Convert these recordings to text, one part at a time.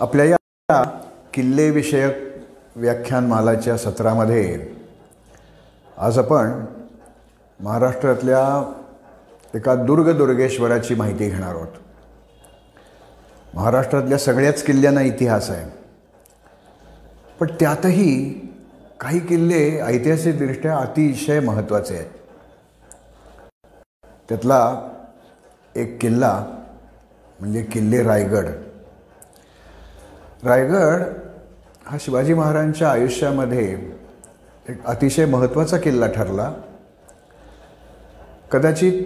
आपल्या या किल्लेविषयक व्याख्यानमालाच्या सत्रामध्ये आज आपण महाराष्ट्रातल्या एका दुर्गदुर्गेश्वराची माहिती घेणार आहोत. महाराष्ट्रातल्या सगळ्याच किल्ल्यांना इतिहास आहे. पण त्यातही काही किल्ले ऐतिहासिकदृष्ट्या अतिशय महत्त्वाचे आहेत. त्यातला एक किल्ला म्हणजे किल्ले रायगड. रायगड हा शिवाजी महाराजांच्या आयुष्यामध्ये एक अतिशय महत्त्वाचा किल्ला ठरला. कदाचित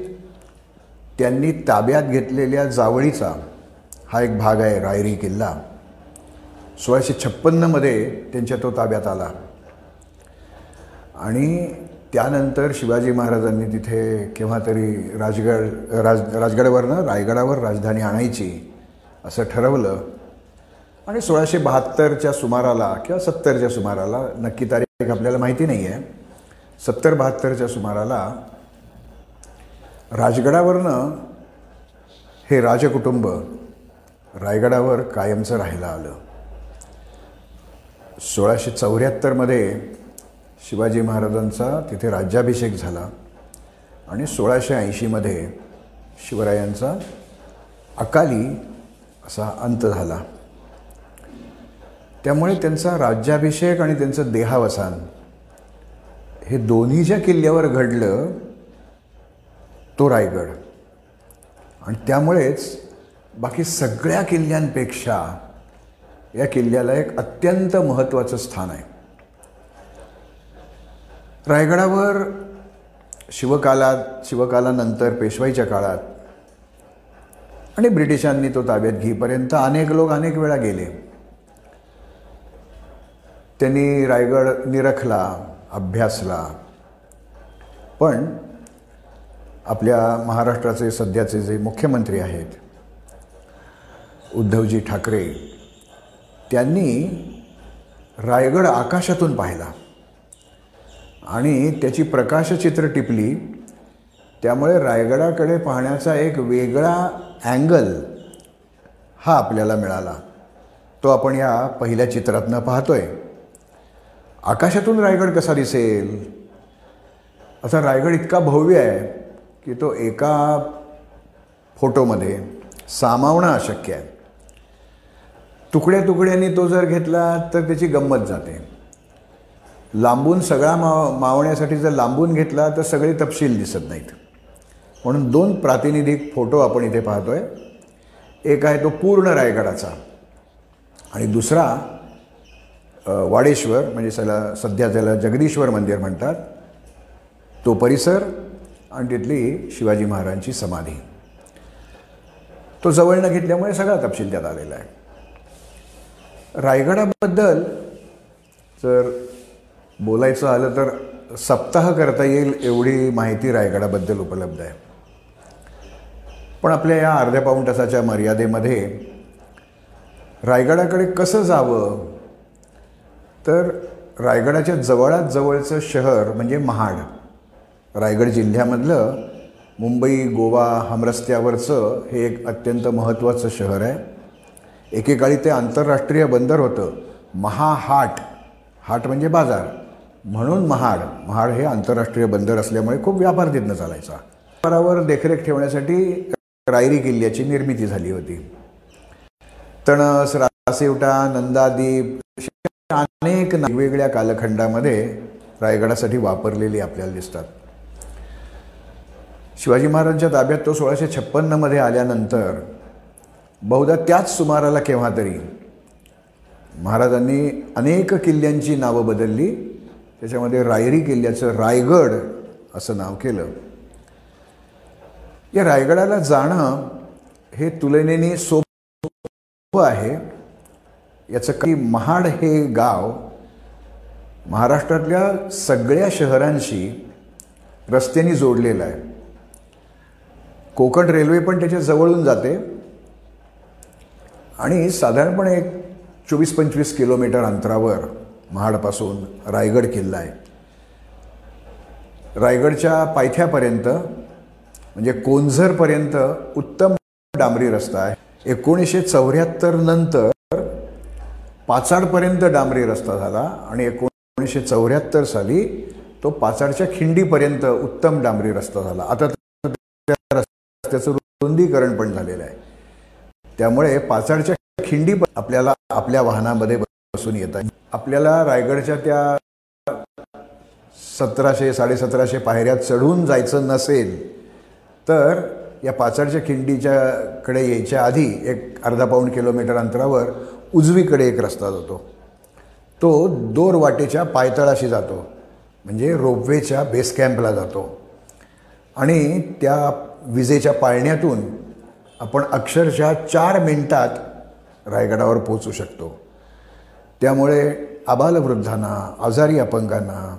त्यांनी ताब्यात घेतलेल्या जावळीचा हा एक भाग आहे रायरी किल्ला. सोळाशे छप्पन्नमध्ये त्यांच्या तो ताब्यात आला. आणि त्यानंतर शिवाजी महाराजांनी तिथे केव्हा तरी राजगड राज राजगडावरनं रायगडावर राजधानी आणायची असं ठरवलं. आणि सोळाशे बहात्तरच्या सुमाराला किंवा सत्तरच्या सुमाराला नक्की तारीख आपल्याला माहिती नाही आहे सत्तर बहात्तरच्या सुमाराला राजगडावरनं हे राजकुटुंब रायगडावर कायमचं राहायला आलं. सोळाशे चौऱ्याहत्तरमध्ये शिवाजी महाराजांचा तिथे राज्याभिषेक झाला आणि सोळाशे ऐंशीमध्ये शिवरायांचा अकाली असा अंत झाला. त्यामुळे त्यांचा राज्याभिषेक आणि त्यांचं देहावसान हे दोन्ही ज्या किल्ल्यावर घडलं तो रायगड. आणि त्यामुळेच बाकी सगळ्या किल्ल्यांपेक्षा या किल्ल्याला एक अत्यंत महत्त्वाचं स्थान आहे. रायगडावर शिवकालात शिवकालानंतर पेशवाईच्या काळात आणि ब्रिटिशांनी तो ताब्यात घेईपर्यंत अनेक लोक अनेक वेळा गेले. त्यांनी रायगड निरखला अभ्यासला. पण आपल्या महाराष्ट्राचे सध्याचे जे मुख्यमंत्री आहेत उद्धवजी ठाकरे त्यांनी रायगड आकाशातून पाहिला. आणि त्याची प्रकाशचित्र टिपली. त्यामुळे रायगडाकडे पाहण्याचा एक वेगळा अँगल हा आपल्याला मिळाला. तो आपण या पहिल्या चित्रातनं आहे आकाशातून रायगड कसा दिसेल? असा रायगड इतका भव्य आहे की तो एका फोटोमध्ये सामावणं अशक्य आहे. तुकड्या तुकड्यांनी तो जर घेतला तर त्याची गंमत जाते. लांबून सगळा माव मावण्यासाठी जर लांबून घेतला तर सगळे तपशील दिसत नाहीत. म्हणून दोन प्रातिनिधिक फोटो आपण इथे पाहतोय. एक आहे तो पूर्ण रायगडाचा आणि दुसरा वाडेश्वर म्हणजे त्याला सध्या त्याला जगदीश्वर मंदिर म्हणतात तो परिसर आणि तिथली शिवाजी महाराजांची समाधी. तो जवळ न घेतल्यामुळे सगळा तपशील त्यात आलेला आहे. रायगडाबद्दल जर बोलायचं आलं तर सप्ताह करता येईल एवढी माहिती रायगडाबद्दल उपलब्ध आहे. पण आपल्या या अर्ध्या पाऊण तासाच्या मर्यादेमध्ये रायगडाकडे कसं जावं तर रायगडाच्या जवळात जवळचं शहर म्हणजे महाड. रायगड जिल्ह्यामधलं मुंबई गोवा हमरस्त्यावरचं हे एक अत्यंत महत्त्वाचं शहर आहे. एकेकाळी ते आंतरराष्ट्रीय बंदर होतं. महाहाट हाट म्हणजे बाजार. म्हणून महाड. महाड हे आंतरराष्ट्रीय बंदर असल्यामुळे खूप व्यापार तिथनं चालायचा. व्यापारावर देखरेख ठेवण्यासाठी रायरी किल्ल्याची निर्मिती झाली होती. तणस रासेवटा नंदादीप अनेक वेगवेगळ्या कालखंडामध्ये रायगडासाठी वापरलेली आपल्याला दिसतात. शिवाजी महाराजांच्या ताब्यात तो सोळाशे छप्पन्नमध्ये आल्यानंतर बहुधा त्याच सुमाराला केव्हा तरी महाराजांनी अनेक किल्ल्यांची नावं बदलली. त्याच्यामध्ये रायरी किल्ल्याचं रायगड असं नाव केलं. या रायगडाला जाणं हे तुलनेने सोपं आहे. याचं काही महाड हे गाव महाराष्ट्रातल्या सगळ्या शहरांशी रस्त्याने जोडलेलं आहे. कोकण रेल्वे पण त्याच्या जवळून जाते. आणि साधारणपणे एक चोवीस पंचवीस किलोमीटर अंतरावर महाडपासून रायगड किल्ला आहे. रायगडच्या पायथ्यापर्यंत म्हणजे कोंझरपर्यंत उत्तम डांबरी रस्ता आहे. एकोणीसशे चौऱ्याहत्तर नंतर पाचाडपर्यंत डांबरी रस्ता झाला आणि एकोणीसशे चौऱ्याहत्तर साली तो पाचाडच्या खिंडीपर्यंत उत्तम डांबरी रस्ता झाला. आता त्या रस्त्याचं रुंदीकरण पण झालेलं आहे. त्यामुळे पाचाडच्या खिंडी आपल्याला आपल्या वाहनामध्ये बसून येत आहे. आपल्याला रायगडच्या त्या सतराशे साडेसतराशे पायऱ्या चढून जायचं नसेल तर या पाचाडच्या खिंडीच्याकडे यायच्या आधी एक अर्धा पाऊण किलोमीटर अंतरावर उजवीकडे एक रस्ता जातो. तो दोर वाटेच्या पायतळाशी जातो. म्हणजे रोपवेच्या बेस कॅम्पला जातो. आणि त्या विजेच्या पाळण्यातून आपण अक्षरशः चार मिनिटात रायगडावर पोचू शकतो. त्यामुळे आबालवृद्धांना आजारी अपंगांना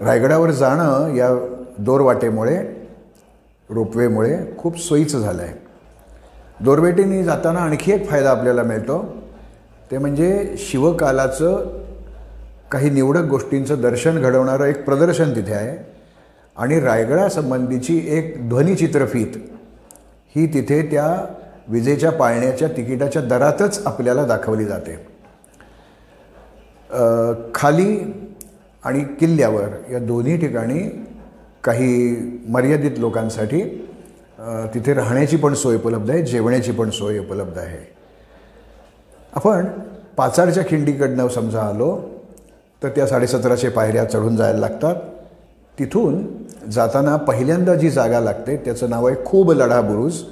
रायगडावर जाणं या दोरवाटेमुळे रोपवेमुळे खूप सोयीचं झालं आहे दोरबेटीने जाताना आणखी एक फायदा आपल्याला मिळतो. ते म्हणजे शिवकालाचं काही निवडक गोष्टींचं दर्शन घडवणारं एक प्रदर्शन तिथे आहे. आणि रायगडासंबंधीची एक ध्वनिचित्रफीत ही तिथे त्या विजेच्या पाळण्याच्या तिकिटाच्या दरातच आपल्याला दाखवली जाते. खाली आणि किल्ल्यावर या दोन्ही ठिकाणी काही मर्यादित लोकांसाठी तिथे राहण्याची पण सोय उपलब्ध आहे जेवण्याची पण सोय उपलब्ध आहे. आपण पाचाडच्या खिंडीकडनं समजा आलो तर त्या साडेसतराशे पायऱ्या चढून जायला लागतात. तिथून जाताना पहिल्यांदा जी जागा लागते त्याचं नाव आहे खूब लढा बुरुज.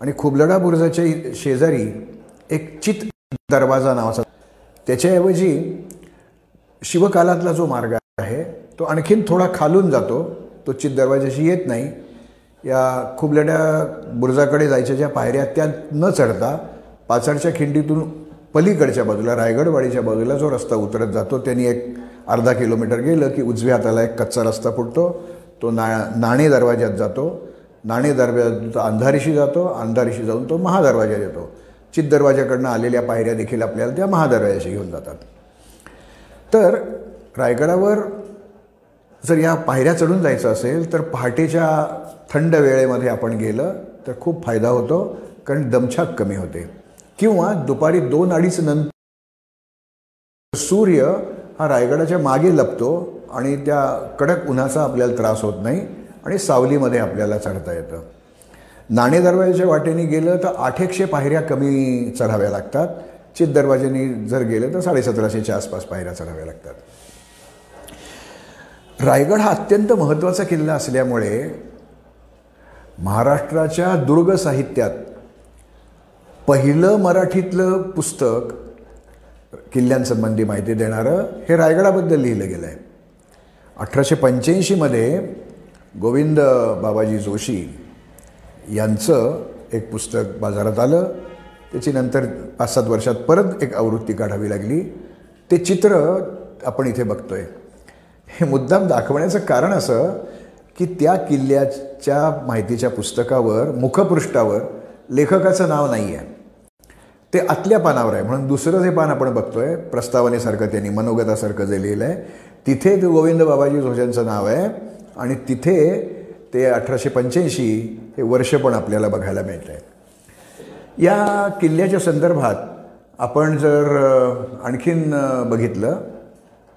आणि खूब लढा बुरुजाच्या शेजारी एक चित दरवाजा नावाचा त्याच्याऐवजी शिवकालातला जो मार्ग आहे तो आणखीन थोडा खालून जातो. तो चित दरवाजाशी येत नाही. या खुबलड्या बुरजाकडे जायच्या ज्या पायऱ्या त्या न चढता पाचाडच्या खिंडीतून पलीकडच्या बाजूला रायगडवाडीच्या बाजूला जो रस्ता उतरत जातो त्यांनी एक अर्धा किलोमीटर गेलं की उजव्या हाताला एक कच्चा रस्ता फुटतो. तो ना नाणे दरवाज्यात जातो. नाणे दरवाजा अंधारीशी जातो अंधारीशी जाऊन तो महादरवाज्यात येतो. चित दरवाजाकडनं आलेल्या पायऱ्या देखील आपल्याला त्या महादरवाजाशी घेऊन जातात. तर रायगडावर जर या पायऱ्या चढून जायचं असेल तर पहाटेच्या थंड वेळेमध्ये आपण गेलं तर खूप फायदा होतो कारण दमछाक कमी होते. किंवा दुपारी दोन अडीच नंतर सूर्य हा रायगडाच्या मागे लपतो आणि त्या कडक उन्हाचा आपल्याला त्रास होत नाही आणि सावलीमध्ये आपल्याला चढता येतं. नाणे दरवाज्याच्या वाटेने गेलं तर आठ एकशे पायऱ्या कमी चढाव्या लागतात. चित दरवाजाने जर गेलं तर साडेसतराशेच्या आसपास पायऱ्या चढाव्या लागतात. रायगड हा अत्यंत महत्त्वाचा किल्ला असल्यामुळे महाराष्ट्राच्या दुर्ग साहित्यात पहिलं मराठीतलं पुस्तक किल्ल्यांसंबंधी माहिती देणारं हे रायगडाबद्दल लिहिलं गेलं आहे अठराशे पंच्याऐंशीमध्ये गोविंद बाबाजी जोशी यांचं एक पुस्तक बाजारात आलं. त्याची नंतर पाच सात वर्षात परत एक आवृत्ती काढावी लागली. ते चित्र आपण इथे बघतोय. हे मुद्दाम दाखवण्याचं कारण असं की त्या किल्ल्याच्या माहितीच्या पुस्तकावर मुखपृष्ठावर लेखकाचं नाव नाही आहे ते आतल्या पानावर आहे. म्हणून दुसरं जे पान आपण बघतोय प्रस्तावनेसारखं त्यांनी मनोगतासारखं जे लिहिलं आहे तिथे ते गोविंद बाबाजी जोशांचं नाव आहे आणि तिथे ते अठराशे पंच्याऐंशी हे वर्ष पण आपल्याला बघायला मिळतं आहे या किल्ल्याच्या संदर्भात आपण जर आणखीन बघितलं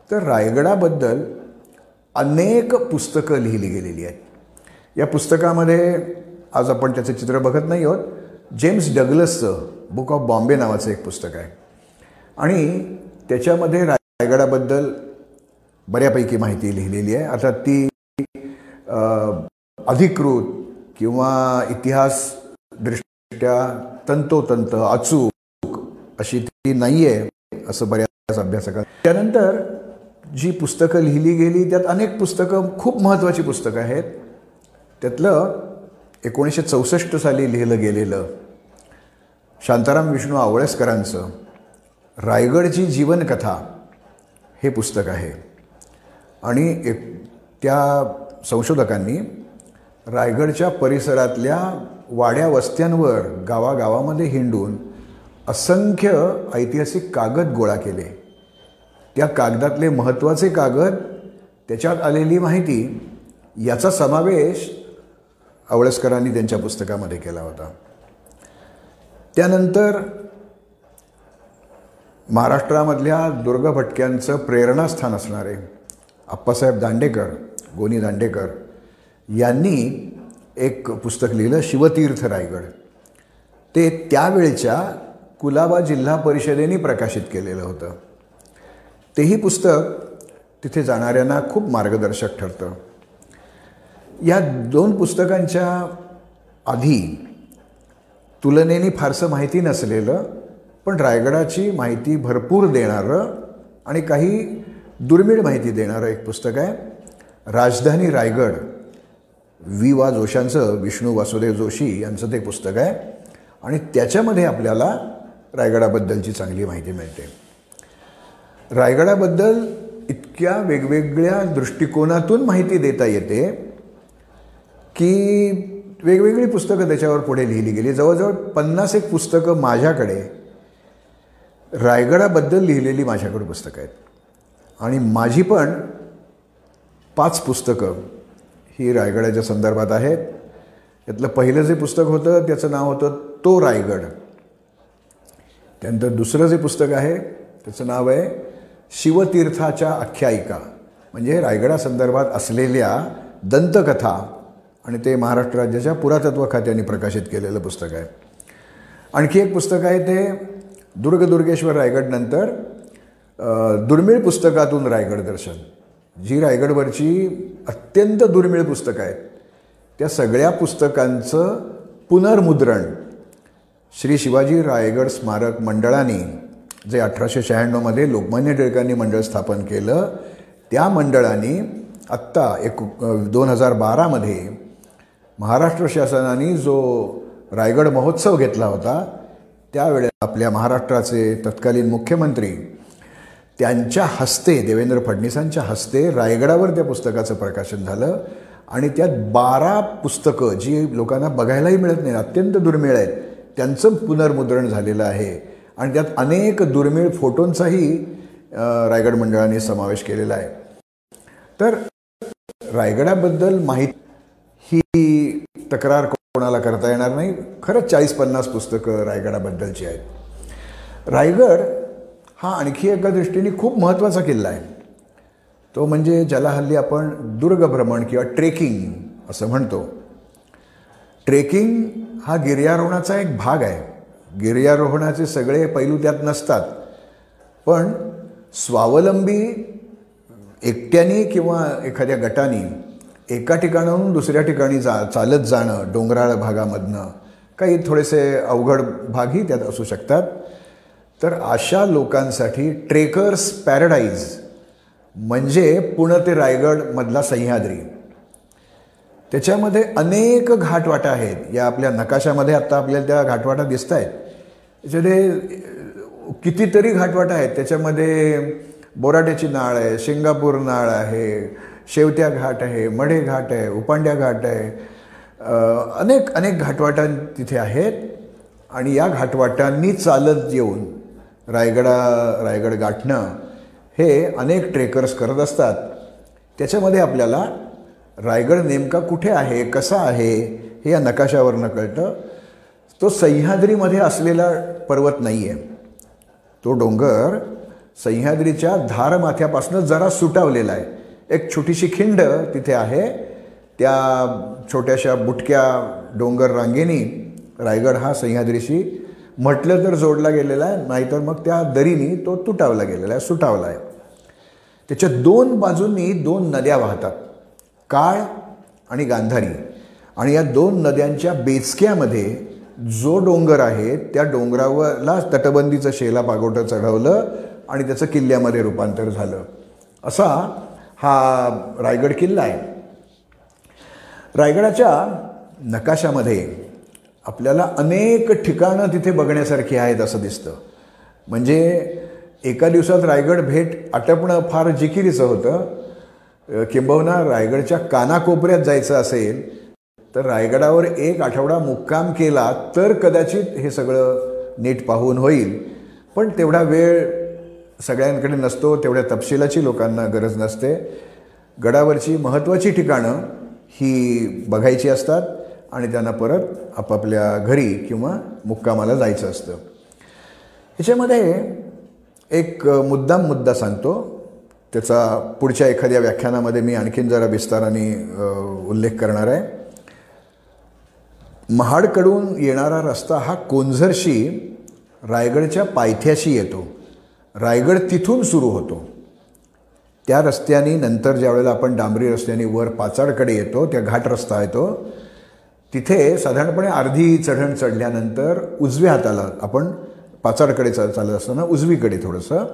तर रायगडाबद्दल अनेक पुस्तकं लिहिली गेलेली आहेत. या पुस्तकामध्ये आज आपण त्याचं चित्र बघत नाही आहोत. जेम्स डगलसचं बुक ऑफ बॉम्बे नावाचं एक पुस्तक आहे. आणि त्याच्यामध्ये रायगडाबद्दल बऱ्यापैकी माहिती लिहिलेली आहे. आता ती अधिकृत किंवा इतिहास दृष्ट्या तंतोतंत अचूक अशी ती नाही आहे असं बऱ्याच अभ्यासकात त्यानंतर जी पुस्तकं लिहिली गेली त्यात अनेक पुस्तकं खूप महत्त्वाची पुस्तकं आहेत. त्यातलं एकोणीसशे चौसष्ट साली लिहिलं गेलेलं शांताराम विष्णू आवळेसकरांचं रायगडची जीवनकथा हे पुस्तक आहे. आणि एक त्या संशोधकांनी रायगडच्या परिसरातल्या वाड्या वस्त्यांवर गावागावामध्ये हिंडून असंख्य ऐतिहासिक कागद गोळा केले. त्या कागदातले महत्त्वाचे कागद त्याच्यात आलेली माहिती याचा समावेश आवळसकरांनी त्यांच्या पुस्तकामध्ये केला होता. त्यानंतर महाराष्ट्रामधल्या दुर्गभटक्यांचं प्रेरणास्थान असणारे आप्पासाहेब दांडेकर गोनी दांडेकर यांनी एक पुस्तक लिहिलं शिवतीर्थ रायगड. ते त्यावेळच्या कुलाबा जिल्हा परिषदेने प्रकाशित केलेलं होतं. तेही पुस्तक तिथे जाणाऱ्यांना खूप मार्गदर्शक ठरतं. या दोन पुस्तकांच्या आधी तुलनेने फारसं माहिती नसलेलं पण रायगडाची माहिती भरपूर देणारं आणि काही दुर्मिळ माहिती देणारं एक पुस्तक आहे. राजधानी रायगड वि वा जोशांचं विष्णू वासुदेव जोशी यांचं ते पुस्तक आहे. आणि त्याच्यामध्ये आपल्याला रायगडाबद्दलची चांगली माहिती मिळते. रायगडाबद्दल इतक्या वेगवेगळ्या दृष्टिकोनातून माहिती देता येते की वेगवेगळी पुस्तकं त्याच्यावर पुढे लिहिली गेली. जवळजवळ पन्नास एक पुस्तकं माझ्याकडे रायगडाबद्दल लिहिलेली माझ्याकडे पुस्तकं आहेत. आणि माझी पण पाच पुस्तकं ही रायगडाच्या संदर्भात आहेत. त्यातलं पहिलं जे पुस्तक होतं त्याचं नाव होतं तो रायगड. त्यानंतर दुसरं जे पुस्तक आहे त्याचं नाव आहे शिवतीर्थाच्या आख्यायिका म्हणजे रायगडासंदर्भात असलेल्या दंतकथा आणि ते महाराष्ट्र राज्याच्या पुरातत्व खात्याने प्रकाशित केलेलं पुस्तक आहे. आणखी एक पुस्तक आहे ते दुर्गदुर्गेश्वर रायगडनंतर दुर्मिळ पुस्तकातून रायगड दर्शन. जी रायगडवरची अत्यंत दुर्मिळ पुस्तकं आहेत त्या सगळ्या पुस्तकांचं पुनर्मुद्रण श्री शिवाजी रायगड स्मारक मंडळाने जे अठराशे शहाण्णवमध्ये लोकमान्य टिळकांनी मंडळ स्थापन केलं त्या मंडळाने आत्ता एक दोन हजार बारामध्ये महाराष्ट्र शासनाने जो रायगड महोत्सव घेतला होता त्यावेळेस आपल्या महाराष्ट्राचे तत्कालीन मुख्यमंत्री त्यांच्या हस्ते देवेंद्र फडणवीसांच्या हस्ते रायगडावर त्या पुस्तकाचं प्रकाशन झालं आणि त्यात बारा पुस्तकं जी लोकांना बघायलाही मिळत नाही अत्यंत दुर्मिळ आहेत त्यांचं पुनर्मुद्रण झालेलं आहे. आणि त्यात अनेक दुर्मिळ फोटोंचाही रायगड मंडळाने समावेश केलेला आहे. तर रायगडाबद्दल माहिती ही तक्रार कोणाला करता येणार नाही? खरंच चाळीस पन्नास पुस्तकं रायगडाबद्दलची आहेत. रायगड हा आणखी एका दृष्टीने खूप महत्त्वाचा किल्ला आहे. तो म्हणजे ज्याला हल्ली आपण दुर्गभ्रमण किंवा ट्रेकिंग असं म्हणतो. ट्रेकिंग हा गिर्यारोहणाचा एक भाग आहे. गिर्यारोहणाचे सगळे पैलू त्यात नसतात. पण स्वावलंबी एकट्याने किंवा एखाद्या गटाने एका ठिकाणाहून दुसऱ्या ठिकाणी जा चालत जाणं डोंगराळ भागामधनं काही थोडेसे अवघड भागही त्यात असू शकतात. तर अशा लोकांसाठी ट्रेकर्स पॅराडाईज म्हणजे पुणे ते रायगडमधला सह्याद्री. त्याच्यामध्ये अनेक घाटवाटा आहेत. या आपल्या नकाशामध्ये आत्ता आपल्याला त्या घाटवाटा दिसत आहेत त्याच्यामध्ये कितीतरी घाटवाटा आहेत. त्याच्यामध्ये बोराट्याची नाळ आहे सिंगापूर नाळ आहे शेवत्या घाट आहे मढे घाट आहे उपांड्या घाट आहे. अनेक अनेक घाटवाटा तिथे आहेत. आणि या घाटवाटांनी चालत येऊन रायगडा रायगड गाठणं हे अनेक ट्रेकर्स करत असतात. त्याच्यामध्ये आपल्याला रायगड नेमका कुठे आहे कसा आहे हे या नकाशावरनं कळतं. तो सह्याद्रीमध्ये असलेला पर्वत नाही आहे तो डोंगर सह्याद्रीच्या धारमाथ्यापासून जरा सुटावलेला आहे. एक छोटीशी खिंड तिथे आहे. त्या छोट्याशा बुटक्या डोंगर रांगेनी रायगड हा सह्याद्रीशी म्हटलं तर जोडला गेलेला आहे नाहीतर मग त्या दरीनी तो तुटावला गेलेला आहे सुटावला आहे. त्याच्या दोन बाजूंनी दोन नद्या वाहतात. काळ आणि गांधारी. आणि या दोन नद्यांच्या बेचक्यामध्ये जो डोंगर आहे त्या डोंगरावरला तटबंदीचं शेला पागोटं चढवलं आणि त्याचं किल्ल्यामध्ये रूपांतर झालं. असा हा रायगड किल्ला आहे. रायगडाच्या नकाशामध्ये आपल्याला अनेक ठिकाणं तिथे बघण्यासारखी आहेत असं दिसतं. म्हणजे एका दिवसात रायगड भेट आटपणं फार जिकिरीचं होतं. किंबहुना रायगडच्या कानाकोपऱ्यात जायचं असेल तर रायगडावर एक आठवडा मुक्काम केला तर कदाचित हे सगळं नीट पाहून होईल. पण तेवढा वेळ सगळ्यांकडे नसतो तेवढ्या तपशिलाची लोकांना गरज नसते. गडावरची महत्त्वाची ठिकाणं ही बघायची असतात आणि त्यांना परत आपापल्या घरी किंवा मुक्कामाला जायचं असतं. ह्याच्यामध्ये एक मुद्दाम मुद्दा सांगतो. त्याचा पुढच्या एखाद्या व्याख्यानामध्ये मी आणखीन जरा विस्ताराने उल्लेख करणार आहे. महाडकडून येणारा रस्ता हा कोंझरशी रायगडच्या पायथ्याशी येतो. रायगड तिथून सुरू होतो. त्या रस्त्याने नंतर ज्यावेळेला आपण डांबरी रस्त्याने वर पाचाडकडे येतो त्या घाट रस्ता येतो तिथे साधारणपणे अर्धी चढण चढल्यानंतर उजव्या हाताला आपण पाचाडकडे चा चालत असताना उजवीकडे थोडंसं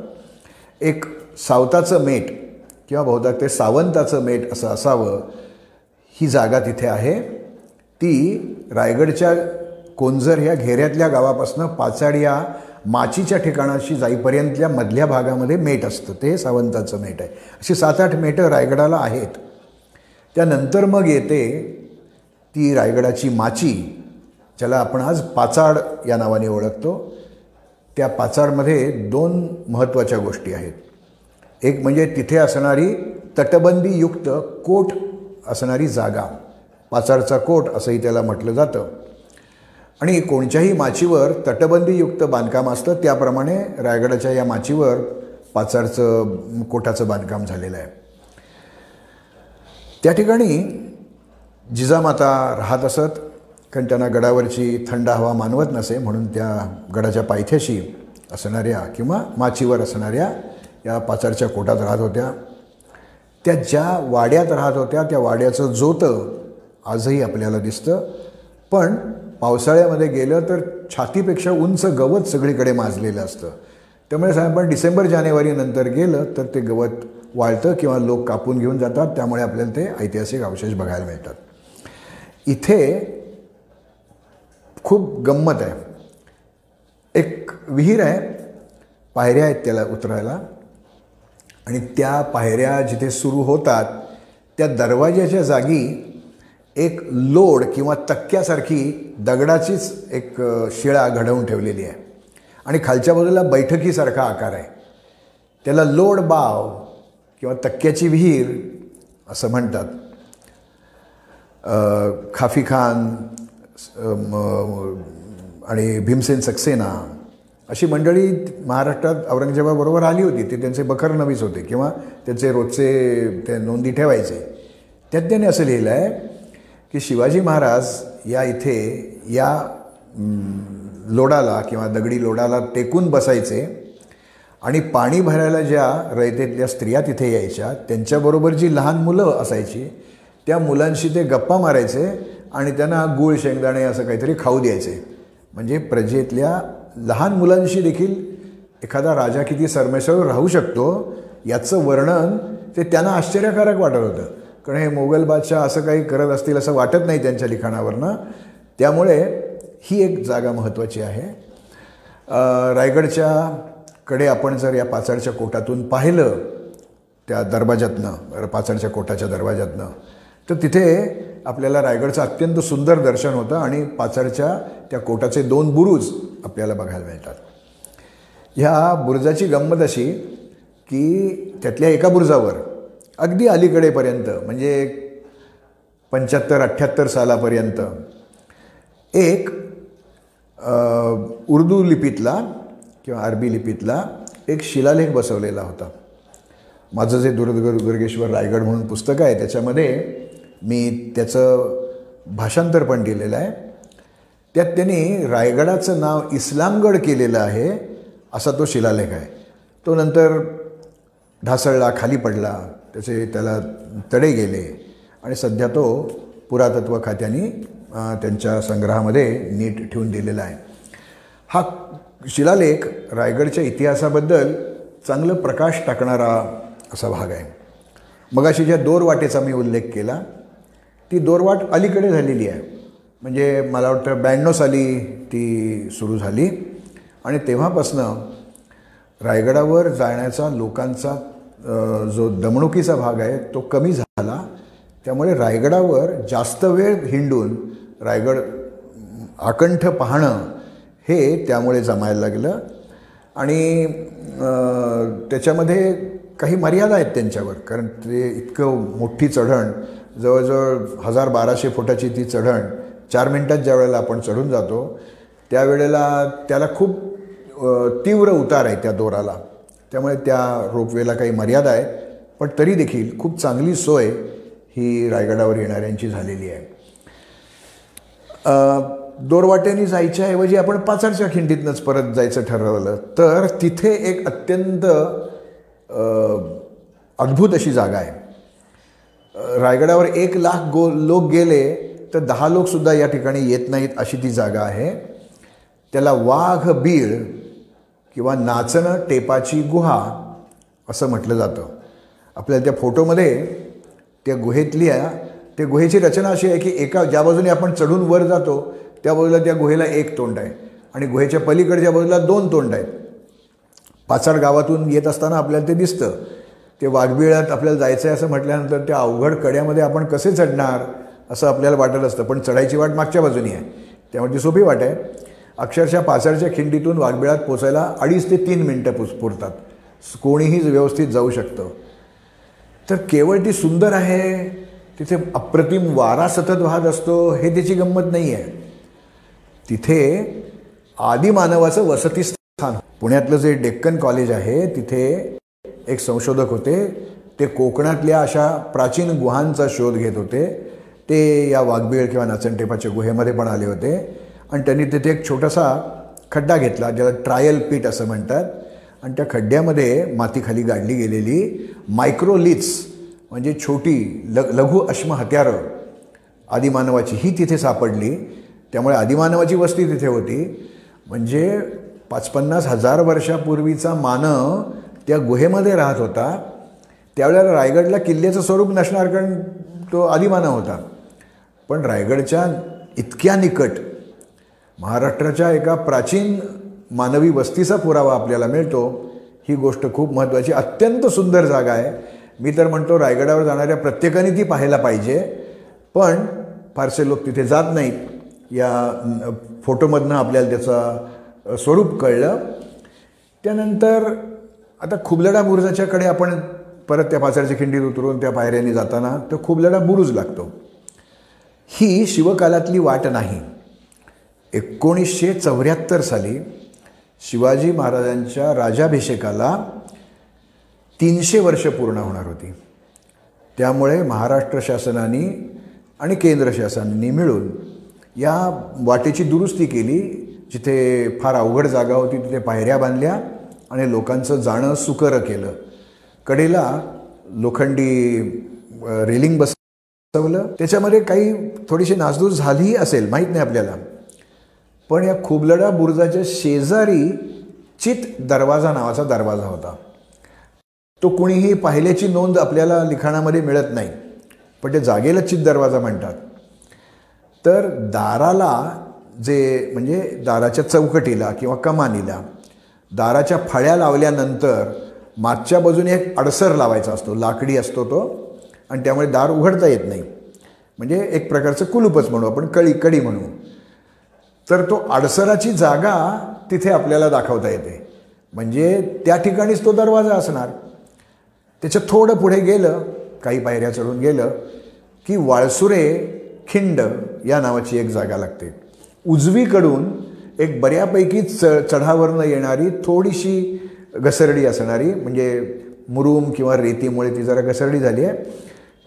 एक सावताचं मेट किंवा बहुधा ते सावंताचं मेट असं असावं ही जागा तिथे आहे. ती रायगडच्या कोंजर ह्या घेऱ्यातल्या गावापासून पाचाड या माचीच्या ठिकाणाशी जाईपर्यंतल्या मधल्या भागामध्ये मेट असतं. ते सावंताचं मेट आहे. अशी सात आठ मेटं रायगडाला आहेत. त्यानंतर मग येते ती रायगडाची माची ज्याला आपण आज पाचाड या नावाने ओळखतो. त्या पाचाडमध्ये दोन महत्त्वाच्या गोष्टी आहेत. एक म्हणजे तिथे असणारी तटबंदीयुक्त कोट असणारी जागा. पाचारचा कोट असंही त्याला म्हटलं जातं. आणि कोणत्याही माचीवर तटबंदीयुक्त बांधकाम असतं त्याप्रमाणे रायगडाच्या या माचीवर पाचारचं कोटाचं बांधकाम झालेलं आहे. त्या ठिकाणी जिजामाता राहत असत कारण त्यांना गडावरची थंड हवा मानवत नसे म्हणून त्या गडाच्या पायथ्याशी असणाऱ्या किंवा माचीवर असणाऱ्या या पाचारच्या कोटात राहत होत्या. त्या ज्या वाड्यात राहत होत्या त्या वाड्याचं जोतं आजही आपल्याला दिसतं. पण पावसाळ्यामध्ये गेलं तर छातीपेक्षा उंच गवत सगळीकडे माजलेलं असतं. त्यामुळे साहेब आपण डिसेंबर जानेवारीनंतर गेलं तर ते गवत वाळतं किंवा लोक कापून घेऊन जातात. त्यामुळे आपल्याला ते ऐतिहासिक अवशेष बघायला मिळतात. इथे खूप गंमत आहे. एक विहीर आहे. पायऱ्या आहेत त्याला उतरायला. आणि त्या पायऱ्या जिथे सुरू होतात त्या दरवाज्याच्या जागी एक लोड किंवा तक्क्यासारखी दगडाचीच एक शिळा घडवून ठेवलेली आहे. आणि खालच्या बाजूला बैठकीसारखा आकार आहे. त्याला लोड बाव किंवा तक्क्याची विहीर असं म्हणतात. खाफी खान आणि भीमसेन सक्सेना अशी मंडळी महाराष्ट्रात औरंगजेबाबरोबर आली होती. ते त्यांचे बखर नवीच होते किंवा त्यांचे रोजचे ते नोंदी ठेवायचे. त्यात त्यांनी असं लिहिलं आहे की शिवाजी महाराज या इथे या लोडाला किंवा दगडी लोडाला टेकून बसायचे आणि पाणी भरायला ज्या रयतेतल्या स्त्रिया तिथे यायच्या त्यांच्याबरोबर जी लहान मुलं असायची त्या मुलांशी ते गप्पा मारायचे आणि त्यांना गूळ शेंगदाणे असं काहीतरी खाऊ द्यायचे. म्हणजे प्रजेतल्या लहान मुलांशी देखील एखादा राजा किती सरमेसळ राहू शकतो याचं वर्णन ते त्यांना आश्चर्यकारक वाटत होतं. कारण हे मोगल बादशाह असं काही करत असतील असं वाटत नाही त्यांच्या लिखाणावरनं. त्यामुळे ही एक जागा महत्त्वाची आहे. रायगडच्या कडे आपण जर या पाचाडच्या कोटातून पाहिलं त्या दरवाजातनं पाचडच्या कोटाच्या दरवाजातनं तर तिथे आपल्याला रायगडचं अत्यंत सुंदर दर्शन होतं आणि पाचडच्या त्या कोटाचे दोन बुरुज आपल्याला बघायला मिळतात. ह्या बुरुजाची गंमत अशी की त्यातल्या एका बुरजावर अगदी अलीकडेपर्यंत म्हणजे पंच्याहत्तर अठ्ठ्याहत्तर सालापर्यंत एक उर्दू लिपीतला किंवा अरबी लिपीतला एक शिलालेख बसवलेला होता. माझं जे दुर्ग दुर्गेश्वर रायगड म्हणून पुस्तक आहे त्याच्यामध्ये मी त्याचं भाषांतर पण दिलेलं आहे. त्यात त्यांनी रायगडाचं नाव इस्लामगड केलेलं आहे असा तो शिलालेख आहे. तो नंतर ढासळला खाली पडला त्याचे त्याला तडे गेले आणि सध्या तो पुरातत्व खात्याने त्यांच्या संग्रहामध्ये नीट ठेवून दिलेला आहे. हा शिलालेख रायगडच्या इतिहासाबद्दल चांगलं प्रकाश टाकणारा असा भाग आहे. मगाशी ज्या दोरवाटेचा मी उल्लेख केला ती दोरवाट अलीकडे झालेली आहे. म्हणजे मला वाटतं ब्याण्णव साली ती सुरू झाली. आणि तेव्हापासनं रायगडावर जाण्याचा लोकांचा जो दमणुकीचा भाग आहे तो कमी झाला. त्यामुळे रायगडावर जास्त वेळ हिंडून रायगड आकंठ पाहणं हे त्यामुळे जमायला लागलं. आणि त्याच्यामध्ये काही मर्यादा आहेत त्यांच्यावर कारण ते इतकं मोठी चढण जवळजवळ हजार बाराशे फुटाची ती चढण चार मिनटात ज्या वेळेला आपण चढून जातो त्यावेळेला त्याला खूप तीव्र उतार आहे त्या दोराला. त्यामुळे त्या रोपवेला काही मर्यादा आहे पण तरी देखील खूप चांगली सोय ही रायगडावर येणाऱ्यांची झालेली आहे. दोरवाटेने जायच्याऐवजी आपण पाचडच्या खिंडीतनंच परत जायचं ठरवलं तर तिथे एक अत्यंत अद्भुत अशी जागा आहे. रायगडावर एक लाख गो लोक गेले तर दहा लोकसुद्धा या ठिकाणी येत नाहीत अशी ती जागा आहे. त्याला वाघ बीळ किंवा नाचणं टेपाची गुहा असं म्हटलं जातं. आपल्याला त्या फोटोमध्ये त्या गुहेतल्या त्या गुहेची रचना अशी आहे की एका ज्या बाजूने आपण चढून वर जातो त्या बाजूला त्या गुहेला एक तोंड आहे. आणि गुहेच्या पलीकडच्या बाजूला दोन तोंड आहेत. पाचाड गावातून येत असताना आपल्याला ते दिसतं. ते वाघबिळात आपल्याला जायचं आहे असं म्हटल्यानंतर त्या अवघड कड्यामध्ये आपण कसे चढणार? असं आपल्याला वाटत असतं. पण चढायची वाट मागच्या बाजूनी आहे. त्यामुळे ती सोपी वाट आहे. अक्षरशः पाचाडच्या खिंडीतून वाघबिळात पोचायला अडीच ते तीन मिनटं पुस पुरतात. कोणीही व्यवस्थित जाऊ शकतं. तर केवळ ती सुंदर आहे तिथे अप्रतिम वारा सतत वाहत असतो हे त्याची गंमत नाही आहे. तिथे आदिमानवाचं वसतिस्थान. पुण्यातलं जे डेक्कन कॉलेज आहे तिथे एक संशोधक होते. ते कोकणातल्या अशा प्राचीन गुहांचा शोध घेत होते. ते या वाघबिळ किंवा नाचणटेपाच्या गुहेमध्ये पण आले होते. आणि त्यांनी तिथे एक छोटासा खड्डा घेतला ज्याला ट्रायल पीट असं म्हणतात. आणि त्या खड्ड्यामध्ये मातीखाली गाडली गेलेली मायक्रोलिथ्स म्हणजे छोटी ल लघु अश्म हत्यारं आदिमानवाची ही तिथे सापडली. त्यामुळे आदिमानवाची वस्ती तिथे होती. म्हणजे पाच पन्नास हजार वर्षापूर्वीचा मानव त्या गुहेमध्ये राहत होता. त्यावेळेला रायगडला किल्ल्याचं स्वरूप नसणार कारण तो आदिमानव होता. पण रायगडच्या इतक्या निकट महाराष्ट्राच्या एका प्राचीन मानवी वस्तीचा पुरावा आपल्याला मिळतो. ही गोष्ट खूप महत्त्वाची अत्यंत सुंदर जागा आहे. मी तर म्हणतो रायगडावर जाणाऱ्या प्रत्येकाने ती पाहायला पाहिजे. पण फारसे लोक तिथे जात नाहीत. या फोटोमधनं आपल्याला त्याचं स्वरूप कळलं. त्यानंतर आता खुबलडा बुरुजाच्याकडे आपण परत त्या पाचारच्या खिंडीत उतरून त्या पायऱ्यांनी जाताना तर खुबलडा बुरुज लागतो. ही शिवकालातली वाट नाही. एकोणीसशे चौऱ्याहत्तर साली शिवाजी महाराजांच्या राजाभिषेकाला तीनशे वर्ष पूर्ण होणार होती. त्यामुळे महाराष्ट्र शासनाने आणि केंद्र शासनाने मिळून या वाटेची दुरुस्ती केली जिथे फार अवघड जागा होती तिथे पायऱ्या बांधल्या आणि लोकांचं जाणं सुकरं केलं. कडेला लोखंडी रेलिंग चवलं. त्याच्यामध्ये काही थोडीशी नासधूस झालीही असेल माहीत नाही आपल्याला. पण या खुबलडा बुरुजाच्या शेजारी चित दरवाजा नावाचा दरवाजा होता. तो कुणीही पाहिल्याची नोंद आपल्याला लिखाणामध्ये मिळत नाही. पण ते जागेला चित दरवाजा म्हणतात. तर दाराला जे म्हणजे दाराच्या चौकटीला किंवा कमानीला दाराच्या फळ्या लावल्यानंतर मागच्या बाजूने एक अडसर लावायचा असतो लाकडी असतो तो. आणि त्यामुळे दार उघडता येत नाही. म्हणजे एक प्रकारचं कुलूपच म्हणू आपण कळी कडी म्हणू. तर तो अडसराची जागा तिथे आपल्याला दाखवता येते. म्हणजे त्या ठिकाणीच तो दरवाजा असणार. त्याच्या थोडं पुढे गेलं काही पायऱ्या चढून गेलं की वाळसुरे खिंड या नावाची एक जागा लागते. उजवीकडून एक बऱ्यापैकी च चढावरनं येणारी थोडीशी घसरडी असणारी म्हणजे मुरूम किंवा रेतीमुळे ती जरा घसरडी झाली आहे.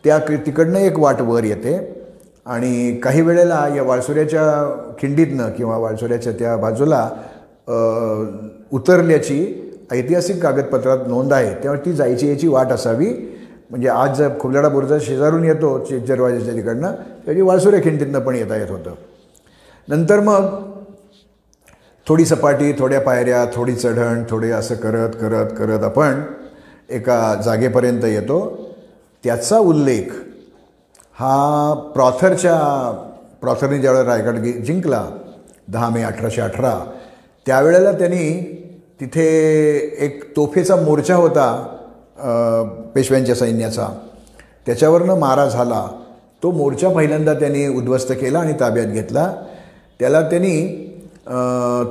त्या तिकडनं एक वाट वर येते. आणि काही वेळेला या वाळसुऱ्याच्या खिंडीतनं किंवा वाळसुऱ्याच्या त्या बाजूला उतरल्याची ऐतिहासिक कागदपत्रात नोंद आहे. त्यामुळे ती जायची याची वाट असावी. म्हणजे आज जर खुबलाडा बुर्जा शेजारून येतो चेजरवाजाच्या तिकडनं त्याची वाळसुऱ्या खिंडीतनं पण येता येत होतं. नंतर मग थोडी सपाटी थोड्या पायऱ्या थोडी चढण थोडे असं करत करत करत आपण एका जागेपर्यंत येतो. त्याचा उल्लेख हा प्रॉथरच्या प्रॉथरने ज्यावेळेला रायगड जिंकला दहा मे अठराशे अठरा त्यावेळेला त्यांनी तिथे एक तोफेचा मोर्चा होता पेशव्यांच्या सैन्याचा. त्याच्यावरनं मारा झाला. तो मोर्चा पहिल्यांदा त्यांनी उद्ध्वस्त केला आणि ताब्यात घेतला. त्याला त्यांनी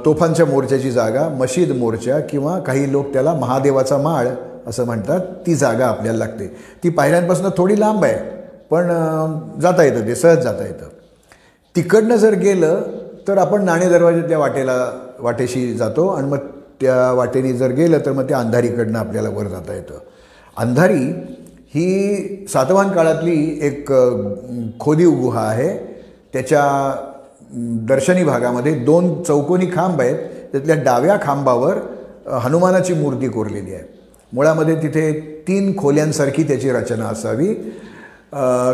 तोफांच्या मोर्चाची जागा मशीद मोर्चा किंवा काही लोक त्याला महादेवाचा माळ असं म्हणतात ती जागा आपल्याला लागते. ती पायऱ्यांपासून थोडी लांब आहे पण जाता येतं ते सहज जाता येतं. तिकडनं जर गेलं तर आपण नाणे दरवाज्यातल्या वाटेला वाटेशी जातो आणि मग त्या वाटेने जर गेलं तर मग त्या अंधारीकडनं आपल्याला वर जाता येतं. अंधारी ही सातवान काळातली एक खोदीव गुहा आहे. त्याच्या दर्शनी भागामध्ये दोन चौकोनी खांब आहेत. त्यातल्या डाव्या खांबावर हनुमानाची मूर्ती कोरलेली आहे. मुळामध्ये तिथे तीन खोल्यांसारखी त्याची रचना असावी.